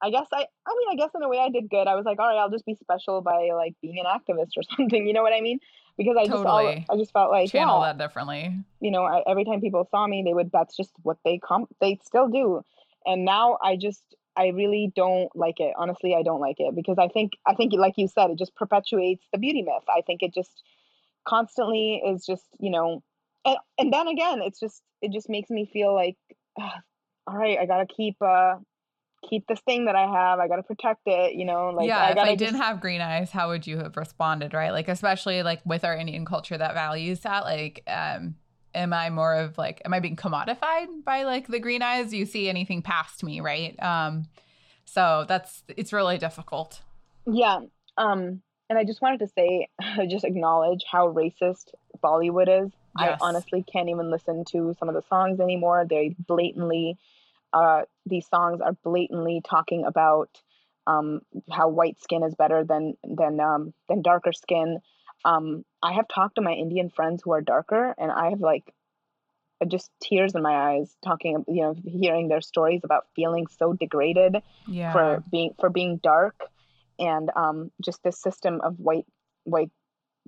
I guess I, I mean, I guess in a way I did good. I was like, all right, I'll just be special by like being an activist or *laughs* something. You know what I mean? Because I totally. just, all, I just felt like channel yeah, that differently. You know, I, every time people saw me, they would. That's just what they come. They still do. And now I just, I really don't like it. Honestly, I don't like it because I think, I think, like you said, it just perpetuates the beauty myth. I think it just constantly is just, you know, and and then again, it's just, it just makes me feel like, all right, I gotta keep. uh keep this thing that I have. I got to protect it, you know, like Yeah, I if I just... didn't have green eyes, how would you have responded, right? Like especially like with our Indian culture that values that like um am I more of like am I being commodified by like the green eyes? You see anything past me, right? Um so that's it's really difficult. Yeah. Um and I just wanted to say *laughs* just acknowledge how racist Bollywood is. Yes. I honestly can't even listen to some of the songs anymore. They blatantly uh, these songs are blatantly talking about um, how white skin is better than than um, than darker skin. Um, I have talked to my Indian friends who are darker, and I have like just tears in my eyes talking, you know, hearing their stories about feeling so degraded yeah. for being for being dark, and um, just this system of white white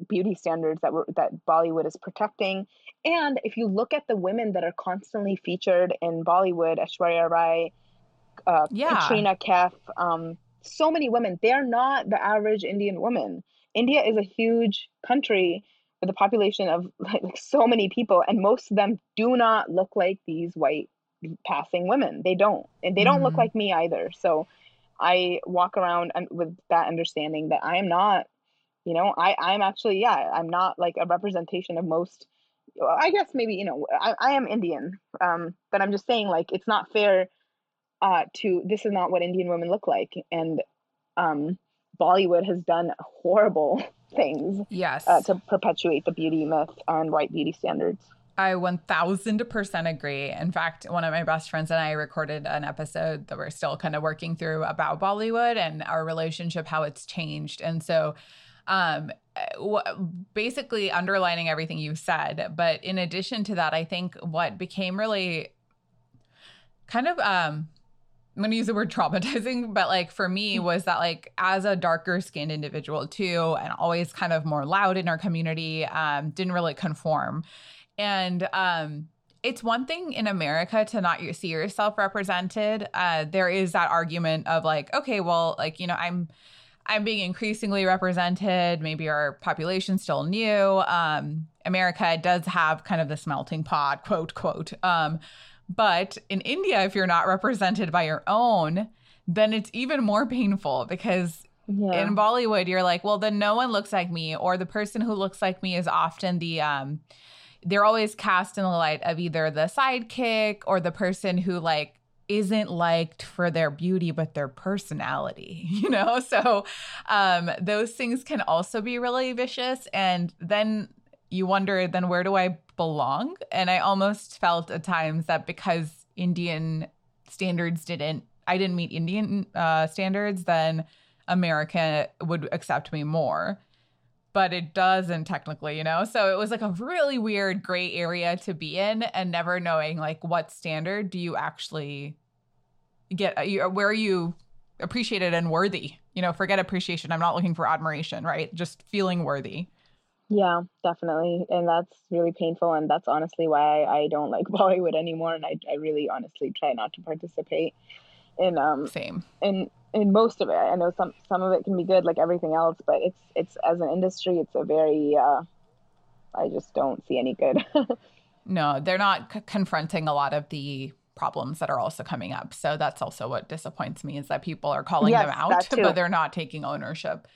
beauty standards that were that Bollywood is protecting. And if you look at the women that are constantly featured in Bollywood, Aishwarya Rai, uh, yeah. Katrina Kaif, um, so many women, they're not the average Indian woman. India is a huge country with a population of *laughs* like, like so many people, and most of them do not look like these white passing women. They don't, and they don't mm-hmm. look like me either. So I walk around with that understanding that I am not you know i i'm actually yeah i'm not like a representation of most i guess maybe you know i, I am indian um but i'm just saying like it's not fair uh to this is not what indian women look like and um bollywood has done horrible *laughs* things yes uh, to perpetuate the beauty myth and white beauty standards I 1000% agree. In fact, one of my best friends and I recorded an episode that we're still kind of working through about Bollywood and our relationship, how it's changed. And so um, basically underlining everything you said. But in addition to that, I think what became really kind of um, I'm going to use the word traumatizing, *laughs* but like for me mm. was that like as a darker skinned individual too, and always kind of more loud in our community, um, didn't really conform. And um, it's one thing in America to not see yourself represented. Uh, there is that argument of like, okay, well, like, you know, I'm I'm being increasingly represented. Maybe our population's still new. Um, America does have kind of this melting pot, quote, quote. Um, but in India, if you're not represented by your own, then it's even more painful because yeah. in Bollywood, you're like, well, then no one looks like me, or the person who looks like me is often the, um, they're always cast in the light of either the sidekick or the person who like isn't liked for their beauty but their personality *laughs* you know so um those things can also be really vicious and then you wonder then where do i belong and i almost felt at times that because indian standards didn't i didn't meet indian uh, standards then america would accept me more but it doesn't technically, you know? So it was like a really weird gray area to be in and never knowing like what standard do you actually get uh, where are you appreciated and worthy? You know, forget appreciation. I'm not looking for admiration, right? Just feeling worthy. Yeah, definitely. And that's really painful. And that's honestly why I don't like *laughs* Bollywood anymore. And I, I really honestly try not to participate in um same in in most of it. I know some some of it can be good like everything else, but it's it's as an industry it's a very uh I just don't see any good. *laughs* no, they're not c- confronting a lot of the problems that are also coming up. So that's also what disappoints me is that people are calling yes, them out, *laughs* but they're not taking ownership.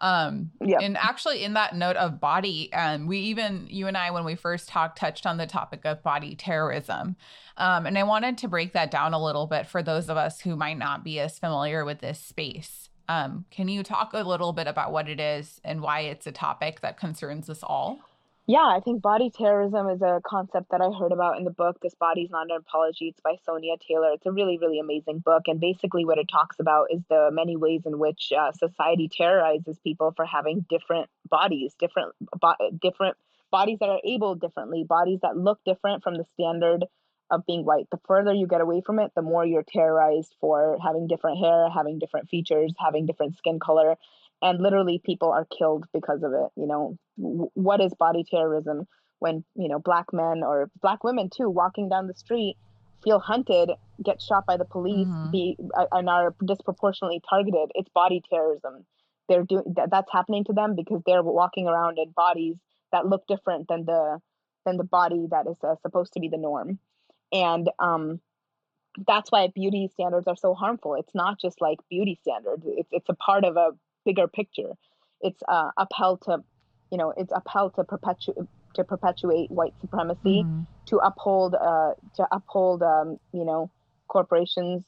Um, yep. and actually in that note of body, um, we even, you and I, when we first talked, touched on the topic of body terrorism. Um, and I wanted to break that down a little bit for those of us who might not be as familiar with this space. Um, can you talk a little bit about what it is and why it's a topic that concerns us all? Yeah, I think body terrorism is a concept that I heard about in the book, This Body's Not an Apology. It's by Sonya Taylor. It's a really, really amazing book. And basically, what it talks about is the many ways in which uh, society terrorizes people for having different bodies, different, bo- different bodies that are able differently, bodies that look different from the standard of being white. The further you get away from it, the more you're terrorized for having different hair, having different features, having different skin color. And literally, people are killed because of it. You know, w- what is body terrorism when, you know, black men or black women too walking down the street feel hunted, get shot by the police, mm-hmm. be and are disproportionately targeted? It's body terrorism. They're doing that, that's happening to them because they're walking around in bodies that look different than the than the body that is uh, supposed to be the norm and um, that's why beauty standards are so harmful it's not just like beauty standards it's, it's a part of a bigger picture it's uh, upheld to you know it's upheld to perpetuate to perpetuate white supremacy mm-hmm. to uphold uh, to uphold um, you know corporations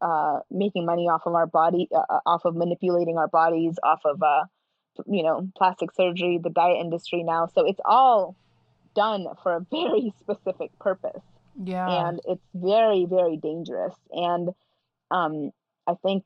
uh, making money off of our body uh, uh off of manipulating our bodies off of uh, you know plastic surgery the diet industry now so it's all done for a *laughs* very specific purpose yeah. And it's very, very dangerous. And um, I think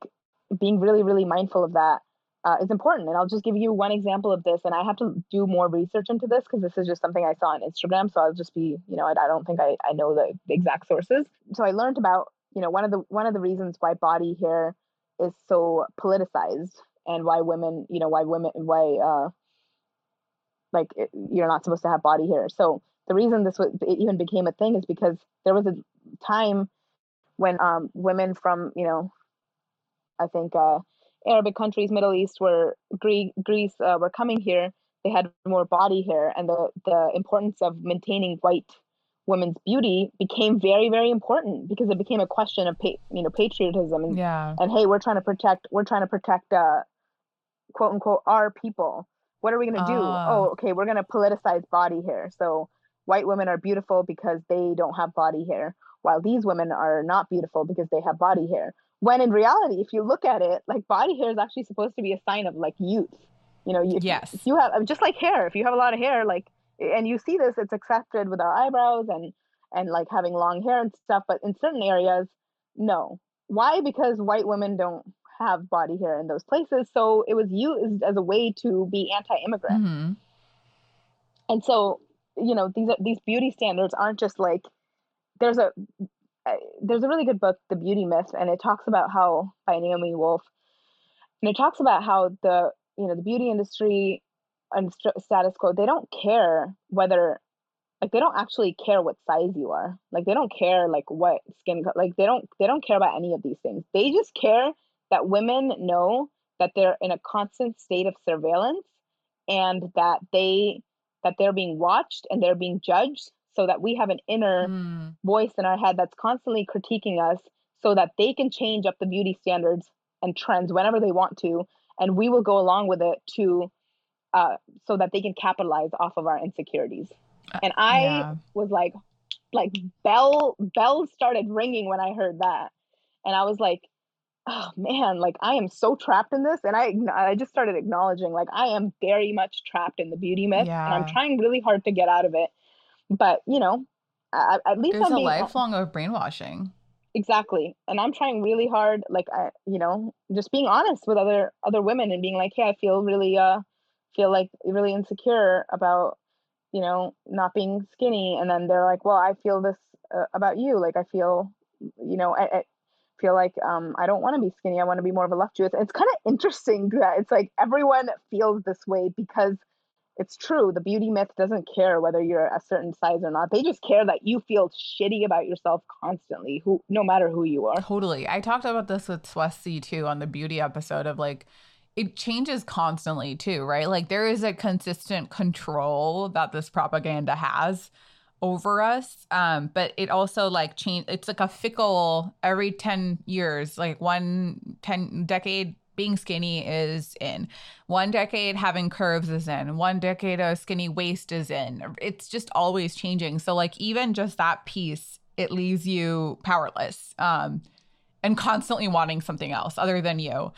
being really, really mindful of that uh, is important. And I'll just give you one example of this. And I have to do more research into this because this is just something I saw on Instagram. So I'll just be, you know, I, I don't think I, I know the, the exact sources. So I learned about, you know, one of the one of the reasons why body hair is so politicized and why women, you know, why women, why uh, like it, you're not supposed to have body hair. So the reason this was, it even became a thing is because there was a time when um, women from you know i think uh, arabic countries middle east were greece, greece uh, were coming here they had more body hair and the, the importance of maintaining white women's beauty became very very important because it became a question of pa- you know patriotism and, yeah. and hey we're trying to protect we're trying to protect uh, quote unquote our people what are we going to do uh. oh okay we're going to politicize body hair so white women are beautiful because they don't have body hair, while these women are not beautiful because they have body hair. When in reality, if you look at it, like body hair is actually supposed to be a sign of like youth. You know, you, yes. if you have just like hair, if you have a lot of hair, like, and you see this, it's accepted with our eyebrows and and like having long hair and stuff. But in certain areas, no. Why? Because white women don't have body hair in those places. So it was used as a way to be anti-immigrant. Mm-hmm. And so you know these are these beauty standards aren't just like there's a there's a really good book the beauty myth and it talks about how by naomi wolf and it talks about how the you know the beauty industry and st- status quo they don't care whether like they don't actually care what size you are. Like they don't care like what skin like they don't they don't care about any of these things. They just care that women know that they're in a constant state of surveillance and that they that they're being watched and they're being judged so that we have an inner mm. voice in our head that's constantly critiquing us so that they can change up the beauty standards and trends whenever they want to and we will go along with it to uh, so that they can capitalize off of our insecurities uh, and i yeah. was like like bell bells started ringing when i heard that and i was like oh man, like I am so trapped in this. And I I just started acknowledging like I am very much trapped in the beauty myth yeah. and I'm trying really hard to get out of it. But you know, I, at least there's I'm a lifelong of brainwashing. Exactly. And I'm trying really hard, like I you know, just being honest with other other women and being like, hey, I feel really uh feel like really insecure about you know not being skinny and then they're like well i feel this uh, about you like i feel you know I, I, feel like um, I don't want to be skinny. I want to be more of a voluptuous. And it's kind of interesting that it's like everyone feels this way because it's true. The beauty myth doesn't care whether you're a certain size or not. They just care that you feel shitty about yourself constantly, who no matter who you are. Totally. I talked about this with Swasti too on the beauty episode of like it changes constantly too, right? Like there is a consistent control that this propaganda has over us um but it also like change it's like a fickle every 10 years like one 10 decade being skinny is in one decade having curves is in one decade a skinny waist is in it's just always changing so like even just that piece it leaves you powerless um and constantly wanting something else other than you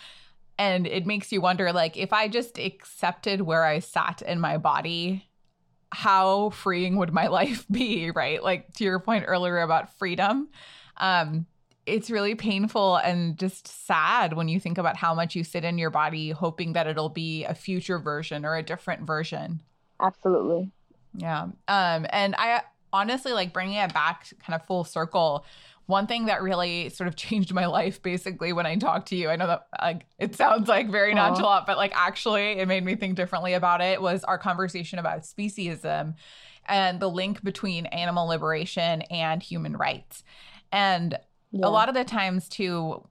and it makes you wonder like if i just accepted where i sat in my body how freeing would my *laughs* life be, right? Like to your point earlier about freedom. Um, it's really painful and just sad when you think about how much you sit in your body hoping that it'll be a future version or a different version. Absolutely. Yeah. Um, and I honestly like bringing it back kind of full circle one thing that really sort of *laughs* changed my life basically when I talked to you. I know that like it sounds like very Aww. nonchalant, but like actually it made me think differently about it was our conversation about speciesism and the link between animal liberation and human rights. And yeah. a lot of the times too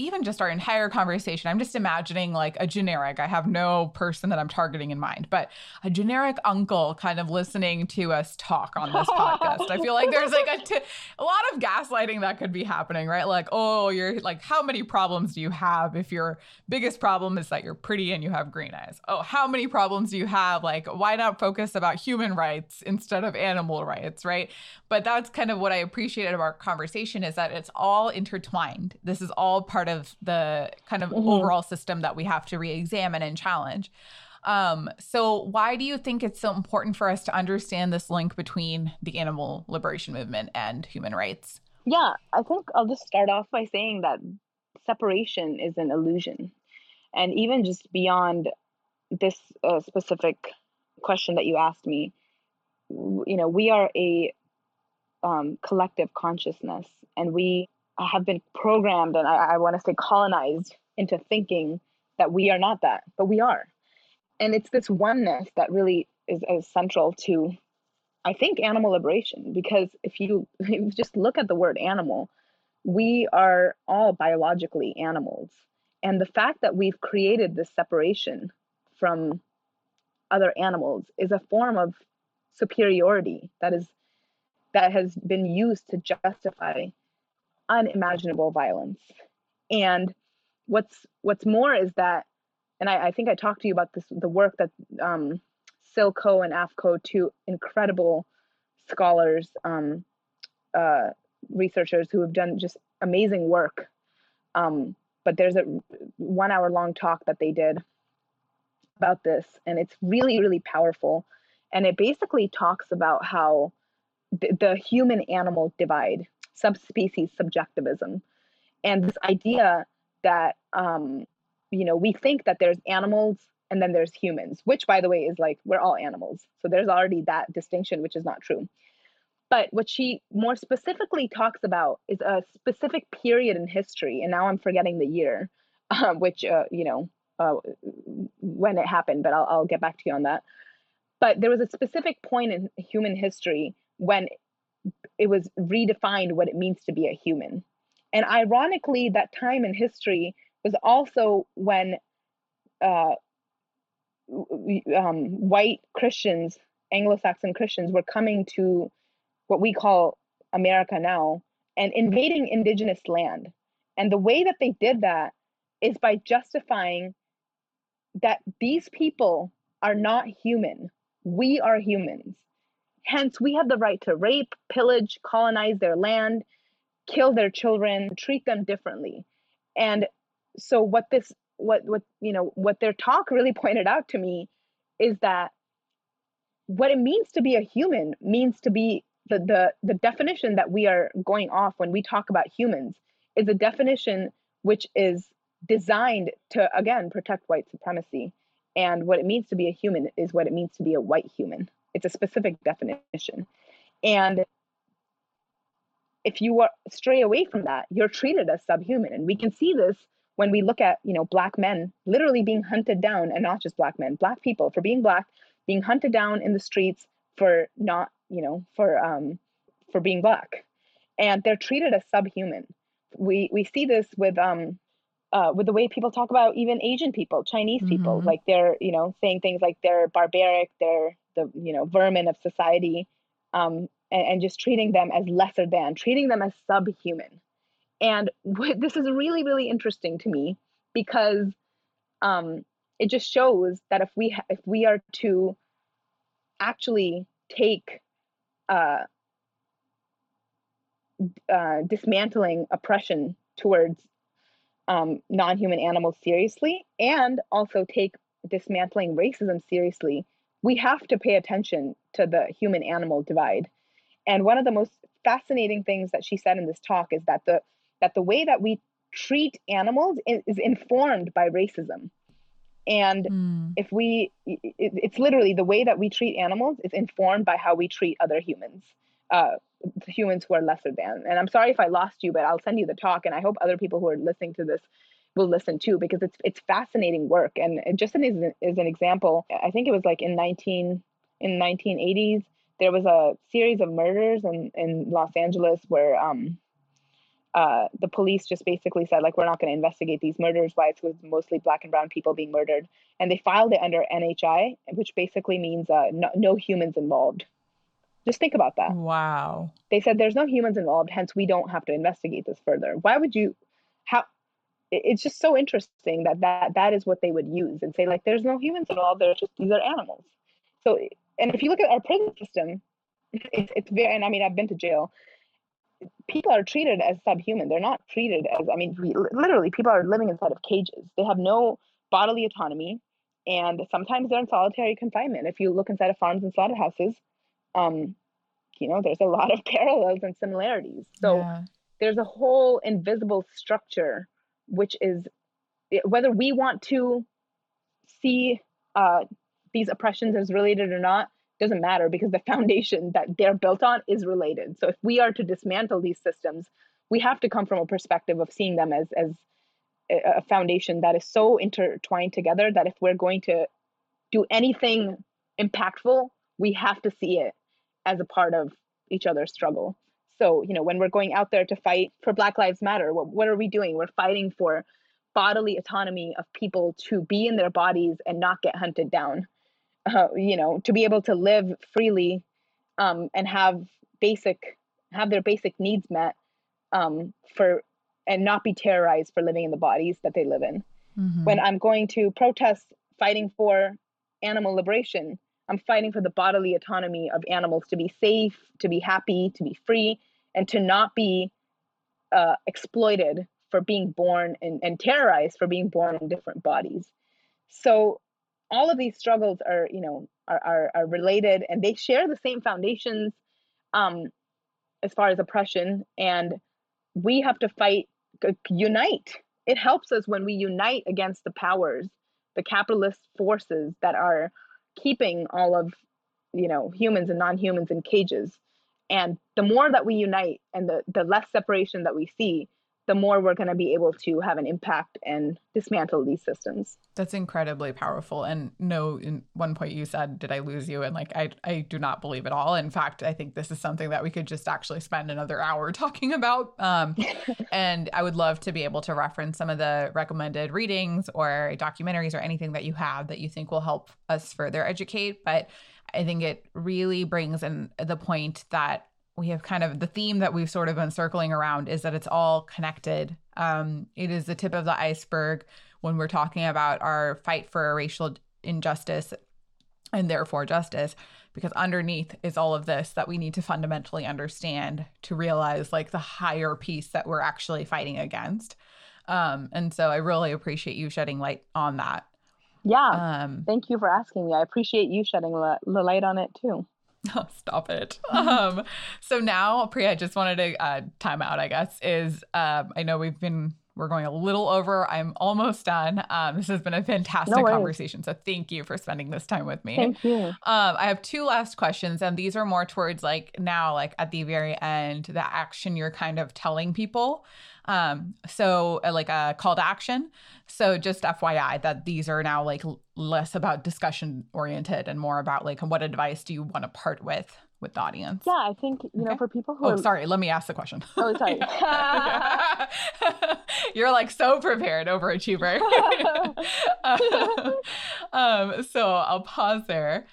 even just our entire conversation, I'm just imagining like a generic, I have no person that I'm targeting in mind, but a generic uncle kind of listening to us talk on this podcast. I feel like there's like a, t- a lot of gaslighting that could be happening, right? Like, oh, you're like, how many problems do you have if your biggest problem is that you're pretty and you have green eyes? Oh, how many problems do you have? Like, why not focus about human rights instead of animal rights, right? But that's kind of what I appreciated about our conversation is that it's all intertwined. This is all part of the kind of mm-hmm. overall system that we have to re-examine and challenge. Um, so why do you think it's so important for us to understand this link between the animal liberation movement and human rights? Yeah, I think I'll just start off by saying that separation is an illusion. And even just beyond this uh, specific question that you asked me, you know, we are a um, collective consciousness and we have been programmed and I, I want to say colonized into thinking that we are not that, but we are. And it's this oneness that really is, is central to, I think, animal liberation. Because if you, *laughs* if you just look at the word animal, we are all biologically animals. And the fact that we've created this separation from other animals is a form of superiority that is that has been used to justify unimaginable violence. And what's what's more is that, and I, I think I talked to you about this the work that um, Syl Ko and Aph Ko, two incredible scholars, um, uh, researchers who have done just amazing work. Um, but there's a one hour long talk that they did about this, and it's really, really powerful. And it basically talks about how the, the human animal divide subspecies subjectivism. And this idea that um, you know we think that there's animals and then there's humans which by the way is like we're all animals. So there's already that distinction which is not true. But what she more specifically talks about is a specific period in history and now i'm forgetting the year *laughs* uh, which uh, you know uh, when it happened but I'll, I'll get back to you on that. But there was a specific point in human history when it was redefined what it means to be a human. And ironically, that time in history was also when uh, um, white Christians, Anglo-Saxon Christians, were coming to what we call America now and invading indigenous land. And the way that they did that is by justifying that these people are not human. We are humans. Hence, we have the right to rape, pillage, colonize their land, kill their children, treat them differently. And so what this what what you know what their talk really *laughs* pointed out to me is that what it means to be a human means to be the the the definition that we are going off when we talk about humans is a definition which is designed to again protect white supremacy and what it means to be a human is what it means to be a white human it's a specific definition. And if you are, stray away from that, you're treated as subhuman. And we can see this when we look at, you know, black men literally being hunted down, and not just black men, black people for being black, being hunted down in the streets for not, you know, for um for being black. And they're treated as subhuman. We we see this with um uh, with the way people talk about even Asian people, Chinese people, mm-hmm. like they're, you know, saying things like they're barbaric, they're the, you know, vermin of society, um, and, and, just treating them as lesser than, treating them as subhuman. And *laughs* this is really, really interesting to me because um, it just shows that if we ha- if we are to actually take uh, uh, dismantling oppression towards um, non human animals seriously and also take dismantling racism seriously, we have to pay attention to the human animal divide. And one of the most fascinating things that she said in this talk is that the that the way that we treat animals is, is informed by racism. And mm. if we, it, it's literally the way that we treat animals is informed by how we treat other humans, uh, humans who are lesser than. And I'm sorry if I lost you, but I'll send you the talk, and I hope other people who are listening to this will listen to because it's it's fascinating work. And just as an, as an example, I think it was like in 19 in 1980s there was a series of murders in in Los Angeles where um uh, the police just basically said like we're not going to investigate these murders why it's mostly black and brown people being murdered. And they filed it under nhi which basically means uh, no, no humans involved. Just think about that. Wow. They said there's no humans involved hence we don't have to investigate this further. Why would you how it's just so interesting that that that is what they would use and say like there's no humans involved there's just these are animals so and if you look at our prison system *laughs* it's, it's very and i mean i've been to jail people are treated as subhuman. They're not treated as, I mean, literally, people are living inside of cages. They have no bodily autonomy, and sometimes they're in solitary confinement. If you look inside of farms and slaughterhouses, um, you know, there's a lot of *laughs* parallels and similarities. So yeah. there's a whole invisible structure, which is whether we want to see uh, these oppressions as related or not, doesn't matter because the *laughs* foundation that they're built on is related. So if we are to dismantle these systems, we have to come from a perspective of seeing them as as a foundation that is so intertwined together that if we're going to do anything impactful, we have to see it as a part of each other's struggle. So, you know, when we're going out there to fight for Black Lives Matter, what, what are we doing? We're fighting for bodily autonomy of people to be in their bodies and not get hunted down uh, you know, to be able to live freely um, and have basic have their basic needs met um, for and not be terrorized for living in the bodies that they live in. Mm-hmm. When I'm going to protest fighting for animal liberation, I'm fighting for the bodily autonomy of animals to be safe, to be happy, to be free, and to not be uh, exploited for being born and, and terrorized for being born in different bodies. So all of these struggles are you know are, are, are related and they share the same foundations um, as far as oppression and we have to fight unite it helps us when we unite against the powers the capitalist forces that are keeping all of you know humans and non-humans in cages and the more that we unite and the, the less separation that we see the more we're going to be able to have an impact and dismantle these systems. That's incredibly powerful. And no, in one point you said, did I lose you? And like, I, I do not believe at all. In fact, I think this is something that we could just actually spend another hour *laughs* talking about. Um, *laughs* and I would love to be able to reference some of the recommended readings or documentaries or anything that you have that you think will help us further educate. But I think it really brings in the point that we have kind of the theme that we've sort of been circling around is that it's all connected. Um, it is the tip of the iceberg when we're talking about our fight for racial injustice and therefore justice because underneath is all of this that we need to fundamentally understand to realize like the higher piece that we're actually fighting against um, and so i really appreciate you shedding light on that yeah. Um, thank you for asking me. I appreciate you shedding the light on it too. *laughs* Oh, stop it. *laughs* um, so now, Priya, I just wanted to uh, time out, I guess, is um, I know we've been, we're going a little over. I'm almost done. Um, this has been a fantastic no conversation. So thank you for spending this time with me. Thank you. Um, I have two last questions, and these are more towards like now, like at the very end, the action you're kind of telling people. Um, so uh, like a call to action. So just FYI that these are now like less about discussion oriented and more about like what advice do you want to part with with the audience? Yeah, I think you okay. know for people who. Oh, are... sorry. Let me ask the question. Oh, sorry. *laughs* You're like so prepared, overachiever. *laughs* um, so I'll pause there.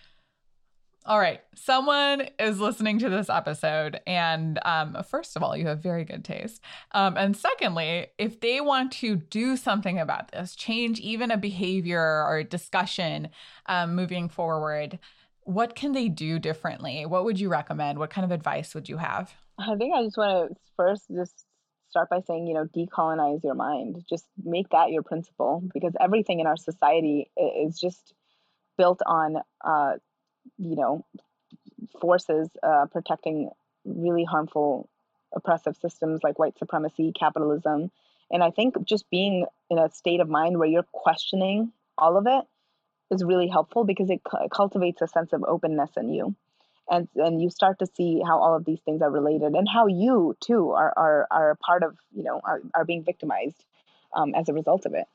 All right. Someone is listening to this episode, and um, first of all, you have very good taste. Um, and secondly, if they want to do something about this, change even a behavior or a discussion um, moving forward, what can they do differently? What would you recommend? What kind of advice would you have? I think I just want to first just start by saying, you know, decolonize your mind. Just make that your principle because everything in our society is just built on uh, you know, forces uh, protecting really harmful oppressive systems like white supremacy, capitalism. And I think just being in a state of mind where you're questioning all of it is really helpful because it, cu- cultivates a sense of openness in you. And, and you start to see how all of these things are related and how you too are, are, are part of, you know, are, are being victimized um, as a result of it.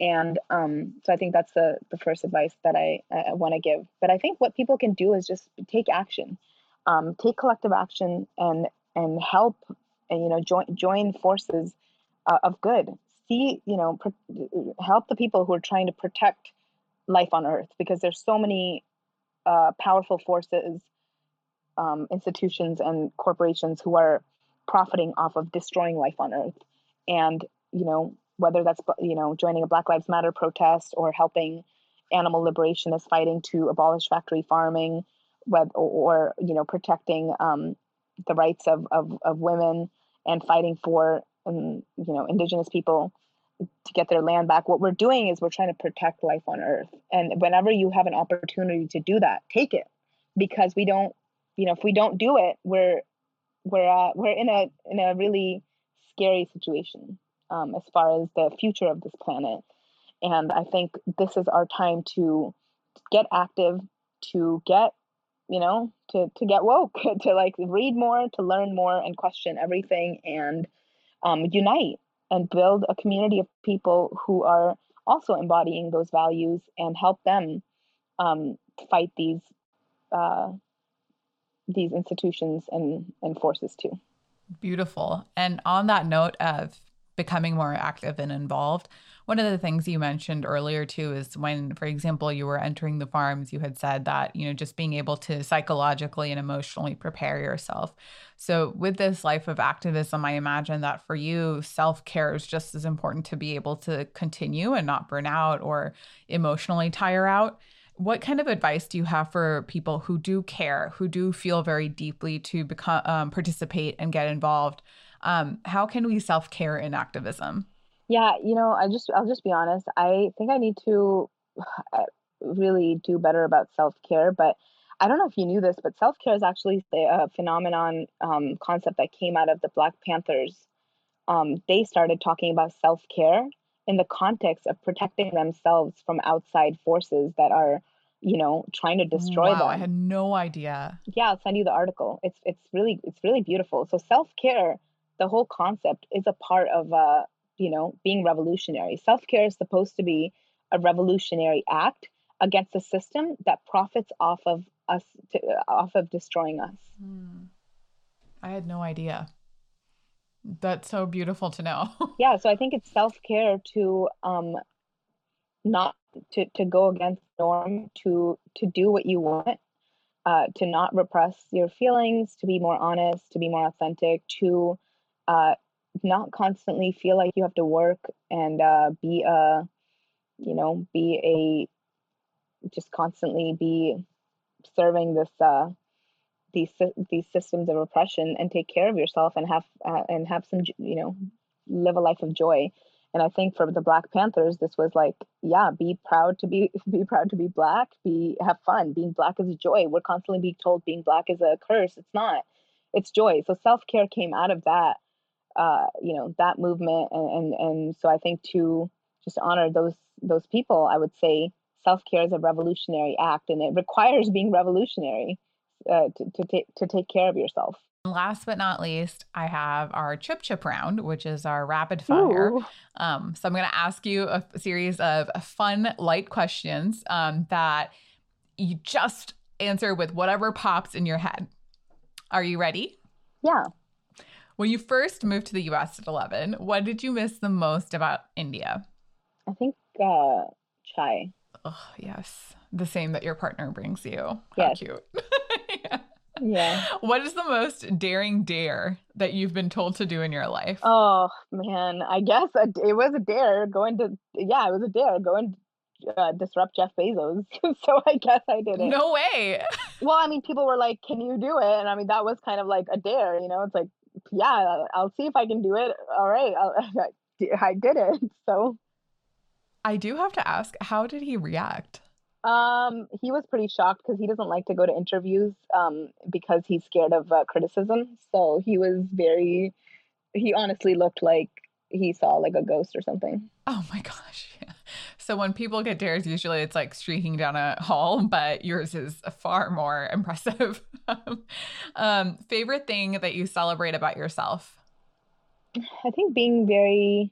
And um, so I think that's the, the first advice that I, I want to give. But I think what people can do is just take action, um, take collective action and, and help and, you know, join, join forces uh, of good. See, you know, pr- help the people who are trying to protect life on earth because there's so many uh, powerful forces, um, institutions, and corporations who are profiting off of destroying life on earth. And, you know, whether that's, you know, joining a Black Lives Matter protest or helping animal liberationists fighting to abolish factory farming, or, or you know, protecting um, the rights of, of, of women and fighting for, um, you know, indigenous people to get their land back. What we're doing is we're trying to protect life on earth. And whenever you have an opportunity to do that, take it because we don't, you know, if we don't do it, we're, we're, uh, we're in a, in a really scary situation um, as far as the future of this planet. And I think this is our time to get active, to get, you know, to, to get woke, *laughs* to like read more, to learn more and question everything and um, unite and build a community of people who are also embodying those values and help them um, fight these uh, these institutions and, and forces too. Beautiful. And on that note of becoming more active and involved. One of the things you mentioned earlier too is when, for example, you were entering the farms, you had said that, you know, just being able to psychologically and emotionally prepare yourself. So, with this life of activism, I imagine that for you, self care is just as important to be able to continue and not burn out or emotionally tire out what kind of advice do you have for people who do care, who do feel very deeply to become um, participate and get involved? Um, how can we self care in activism? Yeah, you know, I just I'll just be honest. I think I need to *sighs* uh, really do better about self care, but I don't know if you knew this, but self care is actually a phenomenon um, concept that came out of the Black Panthers. Um, they started talking about self care in the context of protecting themselves from outside forces that are, you know, trying to destroy wow, them. I had no idea. Yeah, I'll send you the article. It's it's really it's really beautiful. So self care the whole concept is a part of uh, you know being revolutionary. Self-care is supposed to be a revolutionary act against a system that profits off of us to, off of destroying us. Hmm. i had no idea. That's so beautiful to know. *laughs* Yeah so i think it's self-care to um not to to go against norm to to do what you want uh, to not repress your feelings to be more honest to be more authentic to uh, not constantly feel like you have to work and uh, be a, you know, be a, just constantly be serving this, uh, these these systems of oppression and take care of yourself and have uh, and have some you know live a life of joy. And i think for the black panthers this was like yeah be proud to be *laughs* be proud to be black be have fun. Being black is a joy. We're constantly being told being black is a curse. It's not. It's joy. So self-care came out of that uh, you know that movement and, and and so I think to just honor those those people, I would say self care is a revolutionary act, and it requires being revolutionary uh, to to, t- to take care of yourself. Last but not least, I have our chip chip round, which is our rapid fire. Um, so I'm going to ask you a series of fun, light questions um, that you just answer with whatever pops in your head. Are you ready? Yeah. When you first moved to the US at 11, what did you miss the most about India? I think uh, chai. Oh, yes. The same that your partner brings you. How yes. cute. *laughs* yeah. yeah. What is the most daring dare that you've been told to do in your life? Oh, man. I guess a, it was a dare going to, yeah, it was a dare going uh, disrupt Jeff Bezos. *laughs* so I guess I did it. No way. *laughs* well, I mean, people were like, "Can you do it?" And I mean, that was kind of like a dare. You know, it's like yeah, I'll see if I can do it. All right, I'll, *laughs* I did it. *laughs* So I do have to ask, how did he react? Um, he was pretty shocked because he doesn't like to go to interviews um, because he's scared of uh, criticism. So he was very, he honestly looked like he saw like a ghost or something. Oh my gosh. So when people get dares, usually it's like streaking down a hall, *laughs* but yours is far more impressive. *laughs* um, favorite thing that you celebrate about yourself? I think being very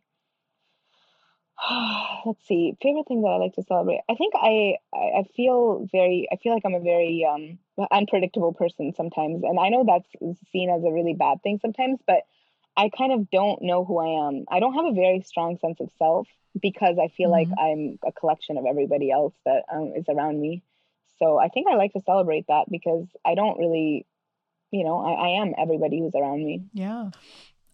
*sighs* let's see favorite thing that i like to celebrate i think i i feel very i feel like i'm a very um unpredictable person sometimes and i know that's seen as a really bad thing sometimes but i kind of don't know who i am. I don't have a very strong sense of self because i feel mm-hmm. like i'm a collection of everybody else that um, is around me. So i think i like to celebrate that because i don't really you know i, I am everybody who's around me. Yeah.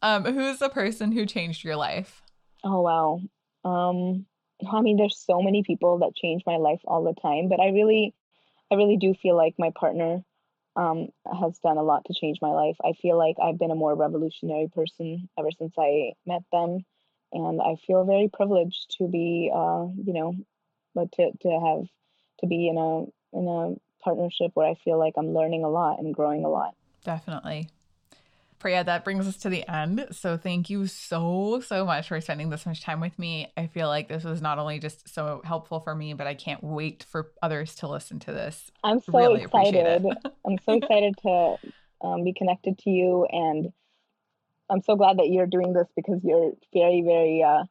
Um who's the person who changed your life? Oh wow. Um, I mean, there's so many people that change my life all the time, but I really, I really do feel like my partner um, has done a lot to change my life. I feel like I've been a more revolutionary person ever since I met them, and I feel very privileged to be, uh, you know, but to to have to be in a in a partnership where I feel like I'm learning a lot and growing a lot. Definitely. Priya, that brings us to the end. So thank you so, so much for spending this much time with me. I feel like this was not only just so helpful for me, but I can't wait for others to listen to this. I'm so really excited. I'm so *laughs* excited to um, be connected to you. And I'm so glad that you're doing this because you're very, very uh,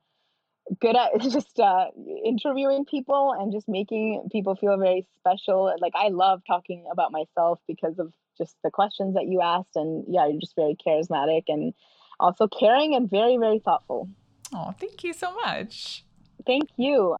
good at *laughs* just uh, interviewing people and just making people feel very special. Like I love talking about myself because of just the questions that you asked. And yeah, you're just very charismatic and also caring and very, very thoughtful. Oh, thank you so much. Thank you.